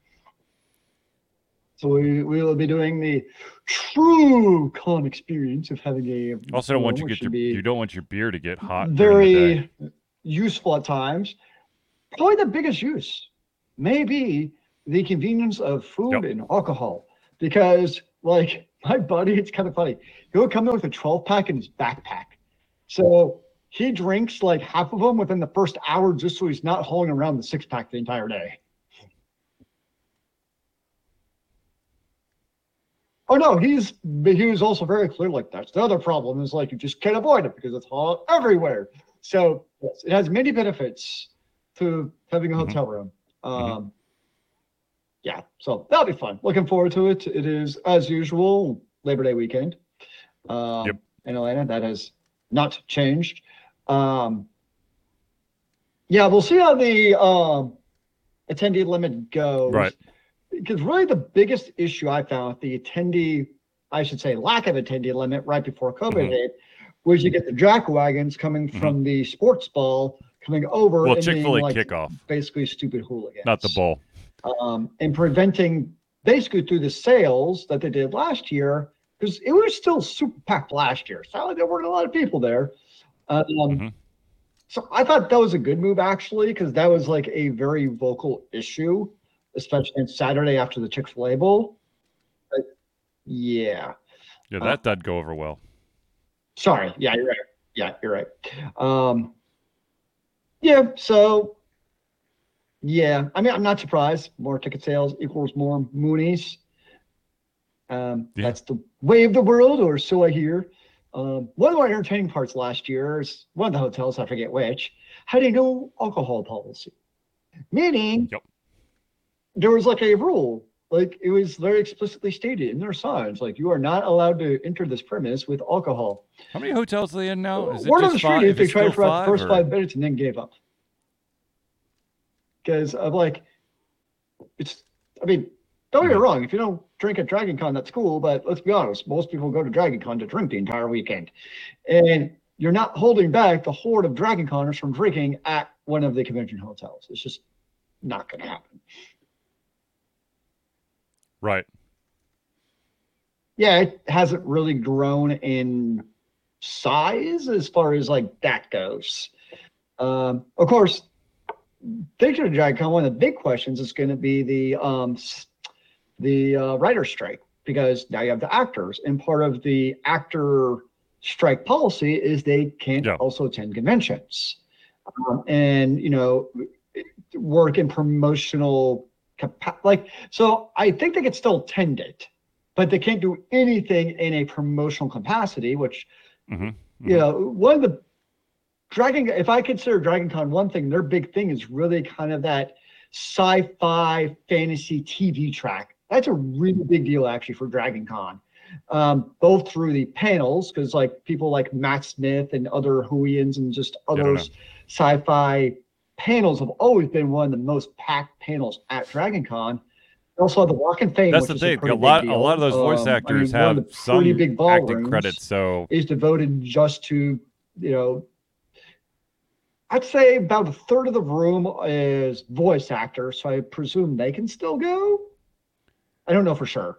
So we, we will be doing the true con experience of having a Also, don't want you get your you don't want your beer to get hot. during the day. very useful at times. Probably the biggest use may be the convenience of food Yep. and alcohol. Because, like, my buddy, it's kind of funny. He'll come in with a 12 pack in his backpack. So he drinks like half of them within the first hour just so he's not hauling around the six pack the entire day. Oh no, he's he was also very clear. Like that's the other problem is like you just can't avoid it because it's hot everywhere. So yes, it has many benefits to having a Mhm. hotel room. Um, Mhm. Yeah, so that'll be fun. Looking forward to it. It is as usual Labor Day weekend. Um, Yep. In Atlanta, that has not changed. Um, yeah, we'll see how the um, attendee limit goes Right. because really the biggest issue I found with the attendee, I should say lack of attendee limit right before COVID Mhm. hit, was you get the jack wagons coming Mhm. from the sports ball coming over Well, Chick Fil A like kickoff, basically stupid hooligans. not the bowl. Um, and preventing basically through the sales that they did last year, because it was still super packed last year. So like there weren't a lot of people there. Um, Mhm. So I thought that was a good move actually, because that was like a very vocal issue, especially on Saturday after the Chick Fil A Bowl. But yeah, Yeah, Uh, that doesn't go over well. sorry. Yeah, you're right. Yeah, you're right. Um, yeah. So yeah, I mean, I'm not surprised. More ticket sales equals more Moonies. Um, Yeah. That's the way of the world, or so I hear. Um, one of the entertaining parts last year is one of the hotels, I forget which, had a no alcohol policy, meaning Yep. there was like a rule, like it was very explicitly stated in their signs, like you are not allowed to enter this premise with alcohol. How many hotels are they in now? Is it Word on the street five? Is they tried for the first or- five minutes and then gave up. Because I'm like, it's, I mean, don't get me wrong, if you don't drink at Dragon Con, that's cool, but let's be honest, most people go to Dragon Con to drink the entire weekend. And you're not holding back the horde of Dragon Conners from drinking at one of the convention hotels. It's just not going to happen. Right. yeah, it hasn't really grown in size as far as like that goes. Um, of course, of DragCon, one of the big questions is going to be the um, the uh, writer strike because now you have the actors, and part of the actor strike policy is they can't Yeah. also attend conventions, um, and you know, work in promotional capa- like. So I think they could still attend it but they can't do anything in a promotional capacity, which, hmm you know, one of the Dragon, if I consider Dragon Con one thing, their big thing is really kind of that sci fi fantasy TV track. That's a really big deal, actually, for Dragon Con. Um, both through the panels, because like people like Matt Smith and other Whovians and just others sci fi panels have always been one of the most packed panels at Dragon Con. Also, the Walk of Fame. That's the thing. A, A lot, a lot of those voice Um, I mean, actors have some big acting credits. So is devoted just to you know. I'd say about a third of the room is voice actors, so I presume they can still go. I don't know for sure,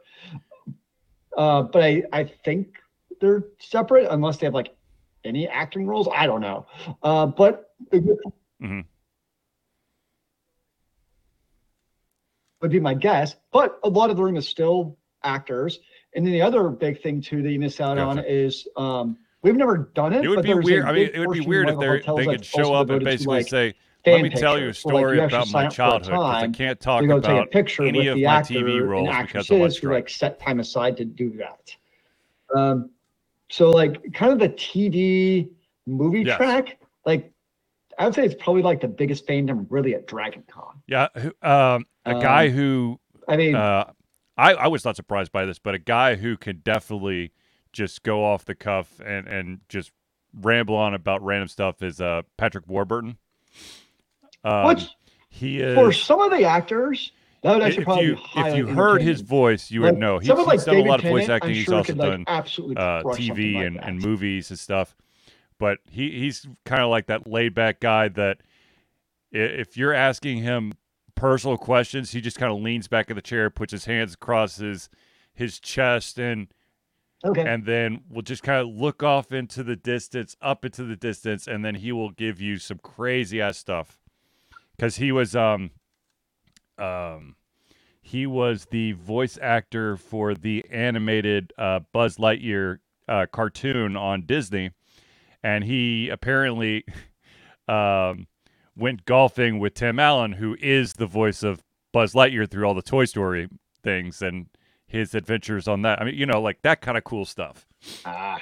uh, but I I think they're separate unless they have like any acting roles. I don't know, uh, but Mhm. would be my guess. But a lot of the room is still actors. And then the other big thing too that you miss out on is um, we've never done it. it would be weird. I mean, it would be weird if the they could show up and basically like, say, "Let me tell you a like, story you about my up for a childhood because I can't talk to go take a about picture any of the my TV roles because of who like set time aside to do that. Um, so like kind of the TV movie Yes. track, like I would say it's probably like the biggest fandom really at Dragon Con. Yeah, um, a guy Um, who I mean, uh, I I was not surprised by this, but a guy who can definitely just go off the cuff and and just ramble on about random stuff is uh Patrick Warburton. Um, which he is for some of the actors, that would if actually probably you if you heard his voice, you would Like, know. He's, someone like he's done a David lot of voice Tennant, acting. I'm He's sure also could, like, done absolutely uh, TV like and, that. and movies and stuff. But he he's kind of like that laid back guy that if you're asking him personal questions, he just kind of leans back in the chair, puts his hands across his his chest, and Okay. and then we'll just kind of look off into the distance, up into the distance, and then he will give you some crazy ass stuff. Because he was um um he was the voice actor for the animated uh, Buzz Lightyear uh, cartoon on Disney, and he apparently um, went golfing with Tim Allen, who is the voice of Buzz Lightyear through all the Toy Story things and his adventures on that. I mean, you know, like that kind of cool stuff. Ah.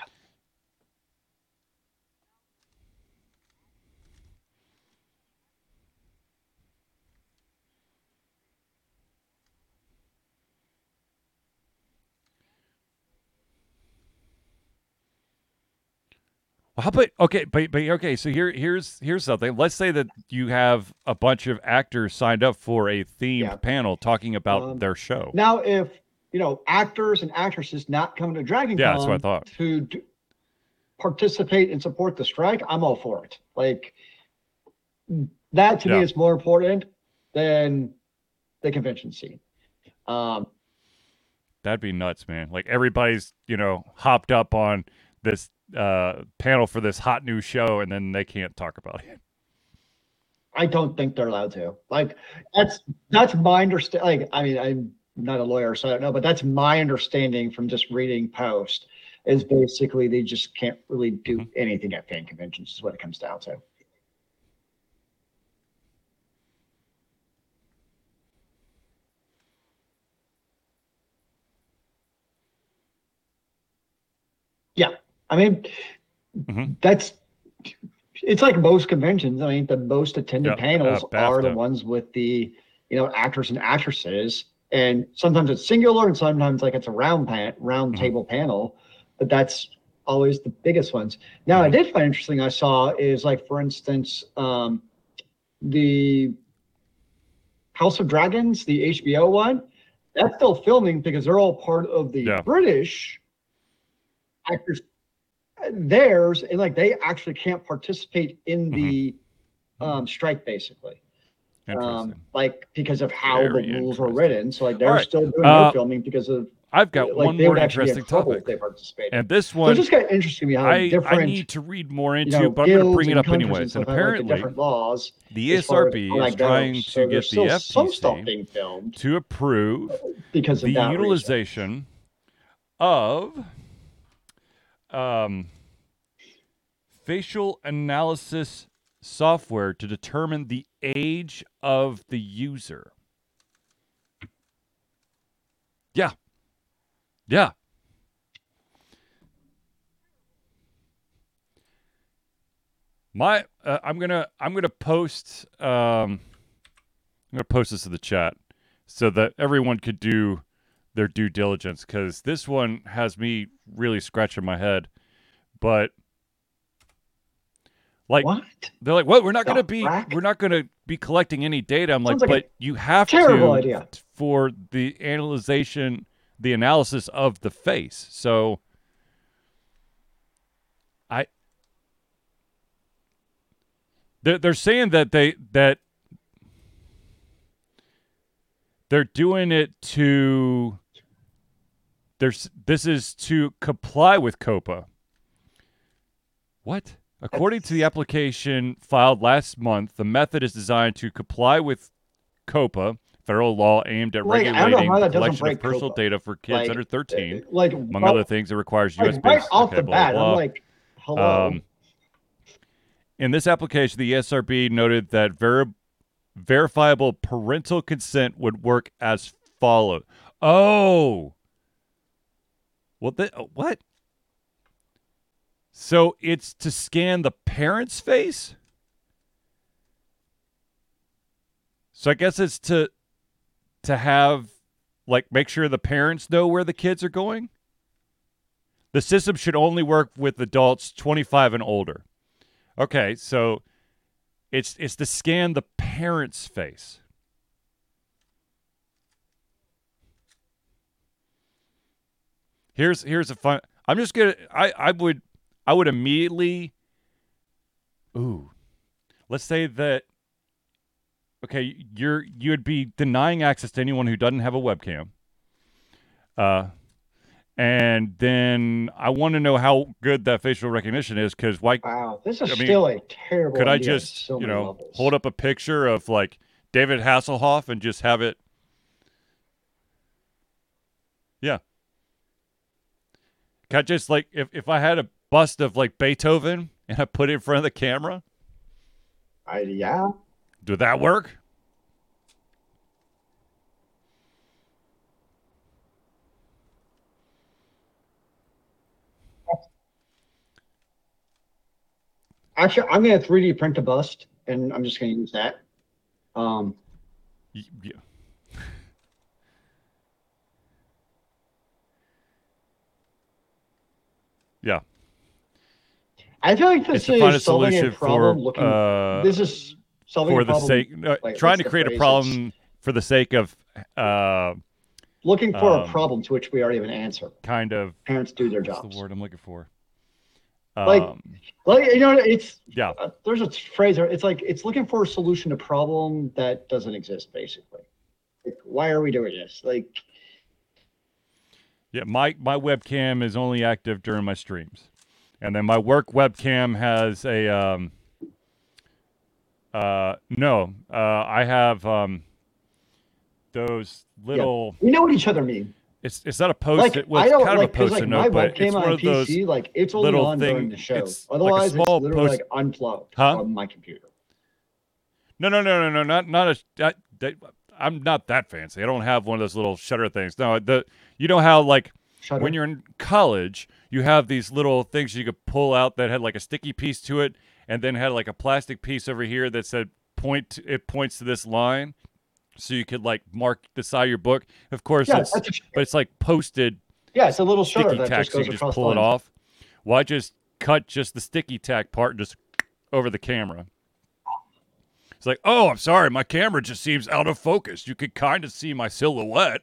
Well, how about okay, but but okay. So here here's here's something. Let's say that you have a bunch of actors signed up for a themed Yeah. panel talking about Um, their show. Now, if you know actors and actresses not coming to Dragon Yeah, that's what I thought. to do, participate and support the strike, I'm all for it. Like that to Yeah. me is more important than the convention scene. Um, That'd be nuts, man. Like everybody's you know hopped up on this uh, panel for this hot new show, and then they can't talk about it. I don't think they're allowed to. Like that's that's my understanding. Like I mean, I'm not a lawyer, so I don't know, but that's my understanding from just reading post. Is basically they just can't really do Mm-hmm. anything at fan conventions. Is what it comes down to. Yeah, I mean, Mhm. that's it's like most conventions. I mean, the most attended Yeah, uh, panels are the ones with the you know actors and actresses, and sometimes it's singular, and sometimes like it's a round pan, round Mhm. table panel, but that's always the biggest ones. Now, I Mhm. did find interesting. I saw is like for instance, um, the House of Dragons, the HBO one, that's still filming because they're all part of the Yeah. British actors theirs and like they actually can't participate in Mm-hmm. the um, strike basically. Um, like because of how Very the rules are interesting. written so like they're right. still doing Uh, their filming because of I've got like one more interesting topic, they participated and this so one it's just kind of interesting me how I, different I need to read more you into, know, but I'm going to bring it up anyways. And have, like, the apparently, laws the as far as is trying So to there's get the FTC being filmed to approve because of the that reason. utilization of um, facial analysis software to determine the age of the user. Yeah. Yeah. My uh, I'm going to I'm going to post um I'm going to post this to the chat so that everyone could do their due diligence because this one has me really scratching my head. But Like what? they're like, "What? We're not going to be frack? we're not going to be collecting any data." I'm like, like "But you have terrible to idea. for the analyzation, the analysis of the face." So I they're, they're saying that they that they're doing it to there's this is to comply with COPPA. What? According to the application filed last month, the method is designed to comply with COPPA, federal law aimed at Like, I don't know regulating the collection of personal COPPA. data for kids Like, under 13. Like Among well, other things, it requires like, U.S. right off okay, the blah, bat, blah, I'm like, hello. um, in this application, the ESRB noted that veri- verifiable parental consent would work as follows. Oh, well, the, what? So it's to scan the parent's face. So I guess it's to to have like make sure the parents know where the kids are going. The system should only work with adults 25 and older. Okay, so it's it's to scan the parent's face. Here's here's a fun. I'm just gonna. I I would I would immediately. Ooh, let's say that. Okay, you're you would be denying access to anyone who doesn't have a webcam. Uh, and then I want to know how good that facial recognition is because why wow, this is I mean, still a terrible. could I just so you know levels. hold up a picture of like David Hasselhoff and just have it? Yeah. Can I just like if if I had a bust of like Beethoven and I put it in front of the camera, I, yeah, would that work? actually, I'm gonna 3D print a bust, and I'm just gonna use that. Um, Yeah. Yeah. I feel like It's this to find a is solving a problem. for looking, uh, this is solving for the sake uh, wait, trying to create a problem for the sake of uh looking for um, a problem to which we already have an answer. kind of Parents do their jobs. the word I'm looking for? Like- Um, Like you know, it's yeah. uh, there's a phrase. It's like it's looking for a solution to a problem that doesn't exist. Basically, like, why are we doing this? Like, Yeah, my my webcam is only active during my streams, and then my work webcam has a um. Uh no, uh I have um. Those little, we know what each other mean. it's it's not a post Like it. Well, I don't kind like of a post like my note, but it's webcam one on of those. PC, like it's only little on thing- during the show. it's like a Otherwise, small it's literally post- like unplugged Huh? from my computer. No, no, no, no, no, not not a. That, that, I'm not that fancy. I don't have one of those little shutter things. No, the you know how like Shutter. when you're in college, you have these little things you could pull out that had like a sticky piece to it, and then had like a plastic piece over here that said point. To, it points to this line, so you could like mark the side of your book. Of course, yeah, it's but it's like posted yeah, it's a little shutter sticky that tack, just so you just pull it off. Well, I just cut just the sticky tack part and just over the camera. It's like, oh, I'm sorry, my camera just seems out of focus. You could kind of see my silhouette.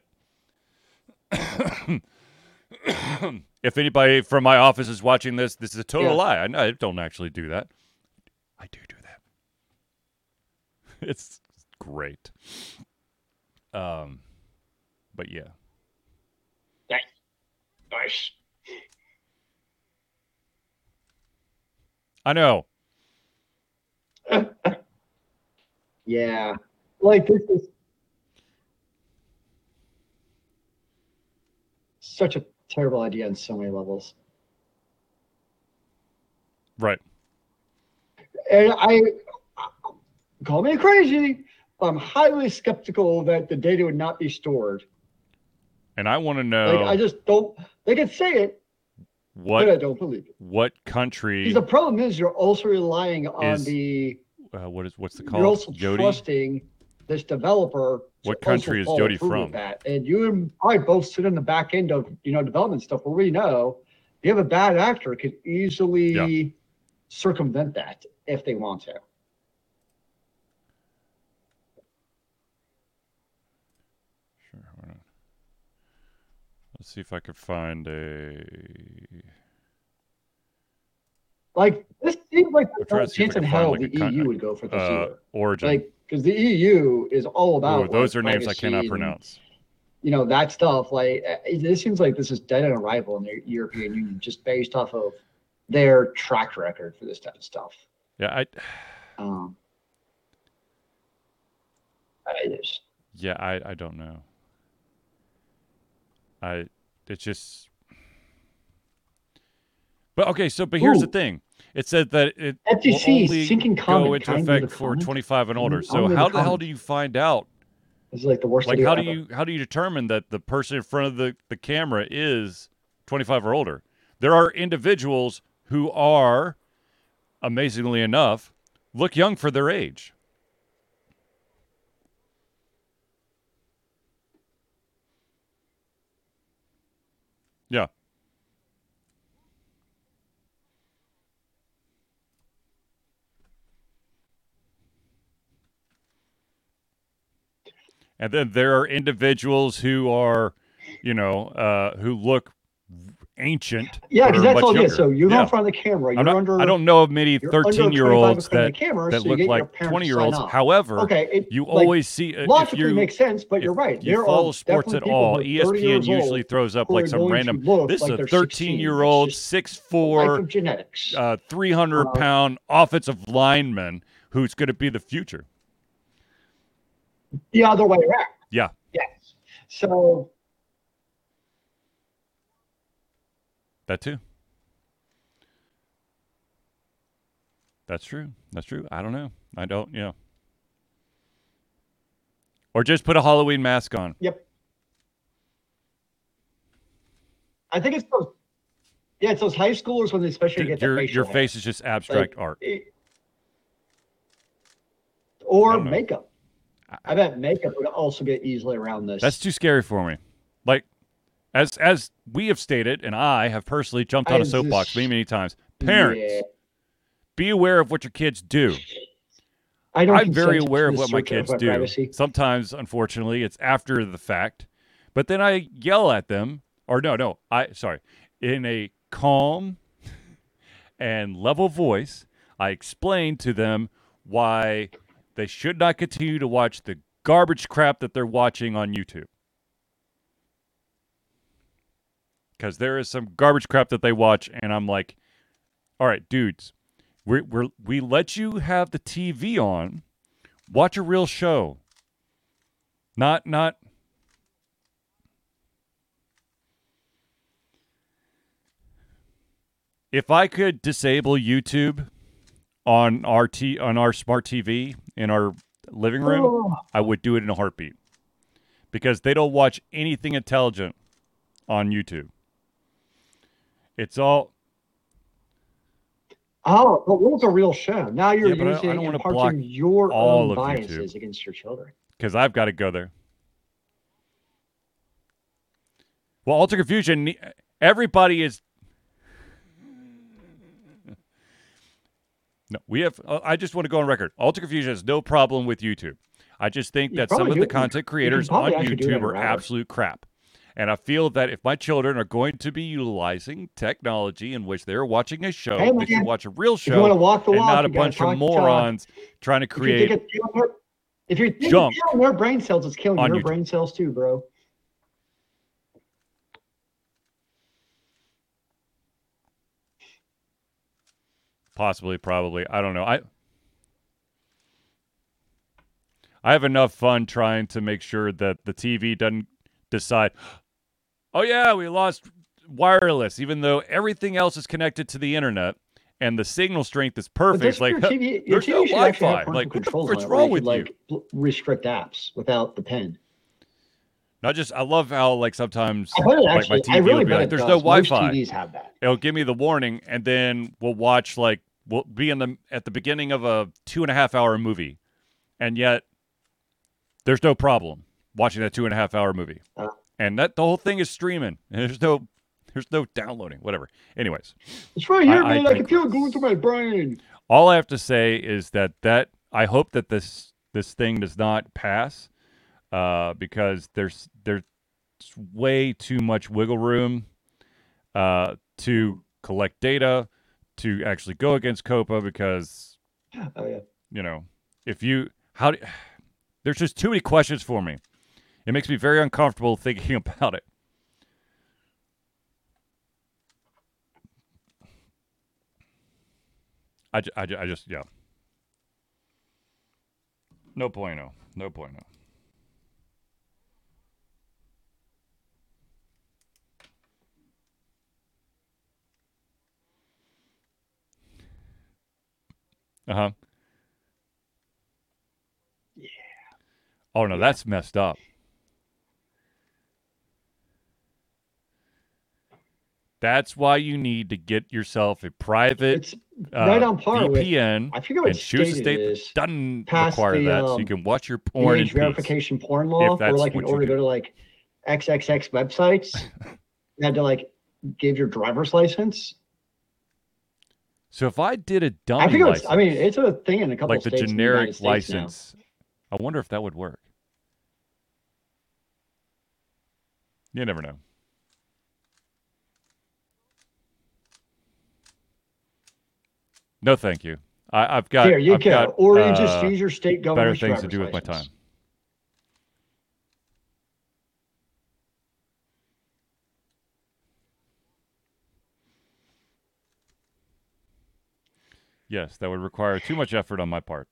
if anybody from my office is watching this, this is a total Yeah. lie. I, I don't actually do that. I do do that. It's great. Um, but yeah. Nice. I know. Yeah, like this is such a terrible idea on so many levels. Right. And I call me crazy. I'm highly skeptical that the data would not be stored. And I want to know Like I just don't. They can say it, what but I don't believe it. what country Because the problem is you're also relying on Is the. uh, what is what's the call? You're also Yoti? trusting this developer. What country is follow Yoti through with from? That. And you and I both sit in the back end of you know development stuff where we know you have a bad actor could easily circumvent that if they want to. Sure. Let's see if I could find a. Like this seems like I'll the to see if chance in hell the a EU would go for this Uh, origin. Like because the EU is all about Ooh, those are names I cannot and, pronounce. You know that stuff. Like uh, it, seems like this is dead on arrival in the European Union, just based off of their track record for this type of stuff. Yeah, I. Um, I just Yeah, I. I don't know. I. It's just. But okay, so but here's the thing. It said that it will only sinking go into Can I read effect for comment? 25 and older. So read the how the hell do you find out? This is like the worst. Like how do ever. you how do you determine that the person in front of the, the camera is 25 or older? There are individuals who are amazingly enough look young for their age. Yeah. And then there are individuals who are, you know, uh, who look ancient. Yeah, because that's all younger. So you're Yeah. in front of the camera. You're not, under. I don't know of many 13 year 25 olds in front of that, camera, that so look like 20 year olds. However, okay, it, you like, always see uh, logically you makes sense, but you're right. you there follow sports at all, people who are 30 years ESPN usually throws up like some random. This like is a they're 13 16. year old, just six life four, of genetics. uh, 300 Uh, pound offensive lineman who's going to be the future. The other way around. Yeah. Yes. So That too. That's true. That's true. I don't know. I don't, yeah. Or just put a Halloween mask on. Yep. I think it's those. Yeah, it's those high schoolers when they especially get Your, your hair. face is just abstract art. It- or makeup. I bet makeup would also get easily around this. That's too scary for me. Like, as as we have stated, and I have personally jumped on a soapbox many many times. Parents, Yeah. be aware of what your kids do. I don't I'm very aware of what my kids my do. privacy. Sometimes, unfortunately, it's after the fact, but then I yell at them, or no, no, I sorry, in a calm and level voice, I explain to them why they should not continue to watch the garbage crap that they're watching on YouTube. Because there is some garbage crap that they watch, and I'm like, all right, dudes, we we we let you have the TV on. Watch a real show. Not not If I could disable YouTube on our t- on our smart TV in our living room, Oh, I would do it in a heartbeat. Because they don't watch anything intelligent on YouTube. It's all oh, but what was a real show? Now you're Yeah, but I- I using don't and wanna block your all own biases YouTube. against your children. because I've got to go there. Well, Altered Confusion, everybody is. No, we have. uh, I just want to go on record. Altered Confusion has no problem with YouTube. I just think You that some of the content creators probably on do YouTube are absolute crap. And I feel that if my children are going to be utilizing technology in which they're watching a show, Hey, they should watch a real If you want to show and walk, not a bunch of morons trying to create think it's killing their- If you're thinking junk killing their brain cells, it's killing your YouTube. brain cells too, bro. Possibly, probably. I don't know. I I have enough fun trying to make sure that the TV doesn't decide, oh yeah, we lost wireless, even though everything else is connected to the internet and the signal strength is perfect. Like, your TV. Your there's TV no Wi-Fi. Like, what the controls frick's on it where wrong with could, you? like restrict apps without the pen. not just I love how like sometimes like actually. my TV really will be like, there's does. no Wi-Fi. TVs have that. it'll give me the warning and then we'll watch like we'll be in the at the beginning of a two and a half hour movie and yet there's no problem watching that two and a half hour movie Uh. and that the whole thing is streaming and there's no There's no downloading. Whatever. Anyways, It's right here, I- I man. I, can feel it going through my brain. all I have to say is that that I hope that this this thing does not pass, uh, because there's there's way too much wiggle room, uh, to collect data, to actually go against COPPA because Oh yeah. you know if you how do, there's just too many questions for me. It makes me very uncomfortable thinking about it. I, I, I just yeah. No bueno. No bueno. Uh huh. Yeah. Oh no, that's messed up. That's why you need to get yourself a private It's uh, right on par with- VPN I forget what and choose a state state it that is. doesn't Past require the, that, so you um, can watch your porn in age peace. verification porn law, or like in order to go to like XXX websites, you had to like give your driver's license. So if I did a I dummy think it's. license, I mean, it's a thing in a couple like the states in the United generic now. license, I wonder if that would work. You never know. No, thank you. I, I've got. Here you I've go, got, or you just uh, use your state government better governor's things to driver's do with my time. Yes, that would require too much effort on my part.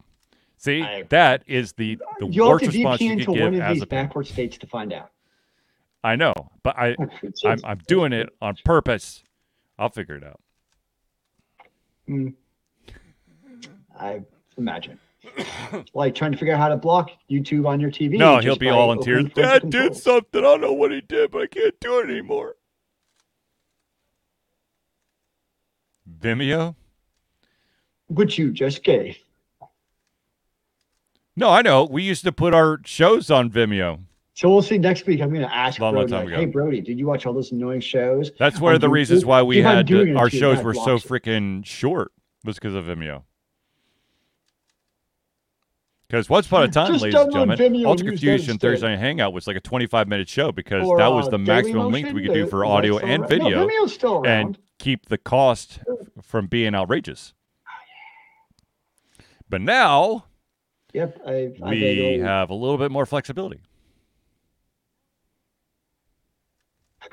See, I- that is the the You'll worst have to response you VPN could to one of as these a backward states to find out. I know, but I I'm, I'm doing it on purpose. I'll figure it out. Hmm. I imagine. like trying to figure out how to block YouTube on your TV. No, he'll be all in tears. Dad did controls. something. I don't know what he did, but I can't do it anymore. Vimeo? Which you just gave. No, I know. We used to put our shows on Vimeo. So we'll see next week. I'm going to ask Long, long Brody, time like, hey, Brody, did you watch all those annoying shows? That's one of the reasons why we had to, our shows were so freaking short was because of Vimeo. Because once upon a time, Just ladies and gentlemen, Vimeo Altered Confusion. Thursday Night Hangout was like a 25 minute show because Or, that was uh, the maximum Dailymotion? length we could do for audio and around? video. No, still and keep the cost from being outrageous. But now Yep, I've, I've we have a little bit more flexibility.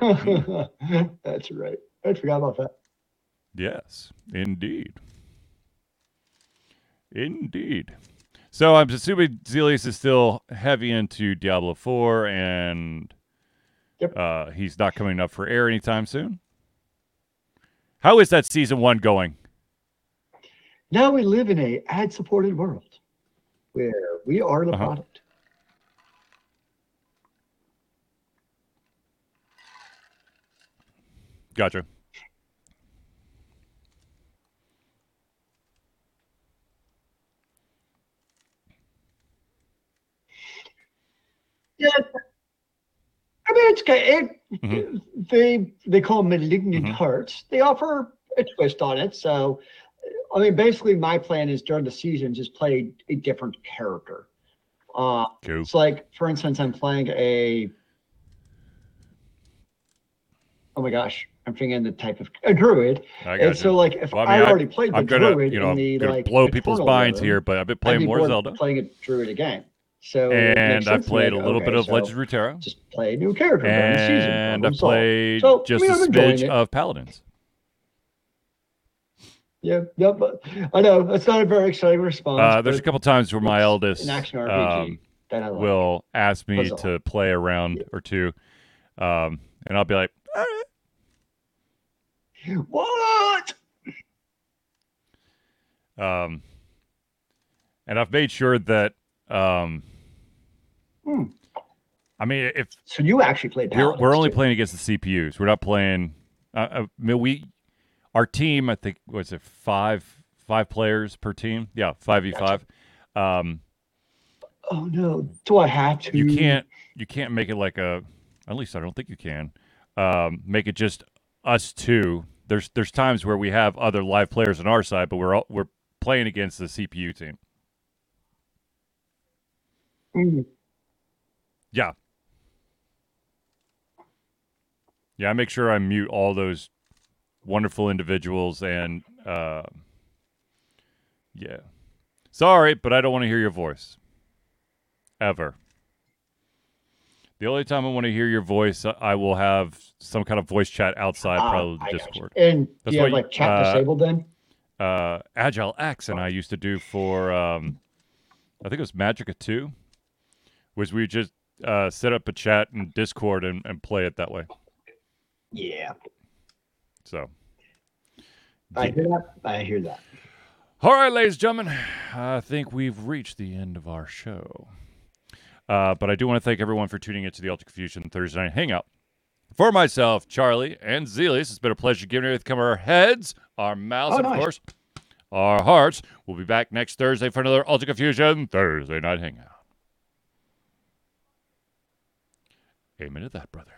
That's right. I forgot about that. Yes, indeed. Indeed. So I'm assuming Zealeus is still heavy into Diablo 4 and Yep. uh, he's not coming up for air anytime soon. How is that season one going? Now we live in a ad-supported world where we are the Uh-huh. product. Gotcha. Yeah. I mean, it's. It, Mhm. They they call them malignant Mhm. hearts. They offer a twist on it. So, I mean, basically, my plan is during the season just play a different character. Uh, Cool. it's like, for instance, I'm playing a. Oh my gosh, I'm thinking the type of a druid. I And gotcha. so, like, if Well, I I, mean, I- already played the I'm gonna, druid you know, in the gonna like blow people's minds here, but I've been I'd playing be more Zelda, Playing a druid again. So and to played a like, little bit of so Legend of Runeterra, Just play a new character during the season. and I've played So, I just mean, a smidge it. of Paladins. Yeah, yeah, but I know that's not a very exciting response. Uh, there's a couple times where my eldest an action RPG um, that I like. will ask me Puzzle. to play a round or two, um, and I'll be like, "All right." what? um, and I've made sure that, um, Hmm. I mean, if So you actually played we're, we're only too. playing against the CPUs, we're not playing. Uh, I mean, we, our team, I think, was it five five players per team? Yeah, five v five. Um, Oh no! Do I have to? you can't you can't make it like a. At least I don't think you can. Um, make it just us two. There's there's times where we have other live players on our side, but we're all, we're playing against the CPU team. Mm. Yeah. Yeah, I make sure I mute all those wonderful individuals and uh, yeah. Sorry, but I don't want to hear your voice. Ever. The only time I want to hear your voice, uh, I will have some kind of voice chat outside, Ah, probably you. Discord. And That's do you have you- like chat uh, disabled then? uh, Agile X and I used to do for um, I think it was Magicka Two, was we just uh, set up a chat in Discord and, and play it that way. Yeah. So, I hear that. I hear that. all right, ladies and gentlemen, I think we've reached the end of our show. Uh, but I do want to thank everyone for tuning in to the Altered Confusion Thursday Night Hangout. For myself, Charlie, and Zealeus, it's been a pleasure giving it come our heads, our mouths, Oh, and of course, our hearts. We'll be back next Thursday for another Altered Confusion Thursday Night Hangout. Amen to that, brother.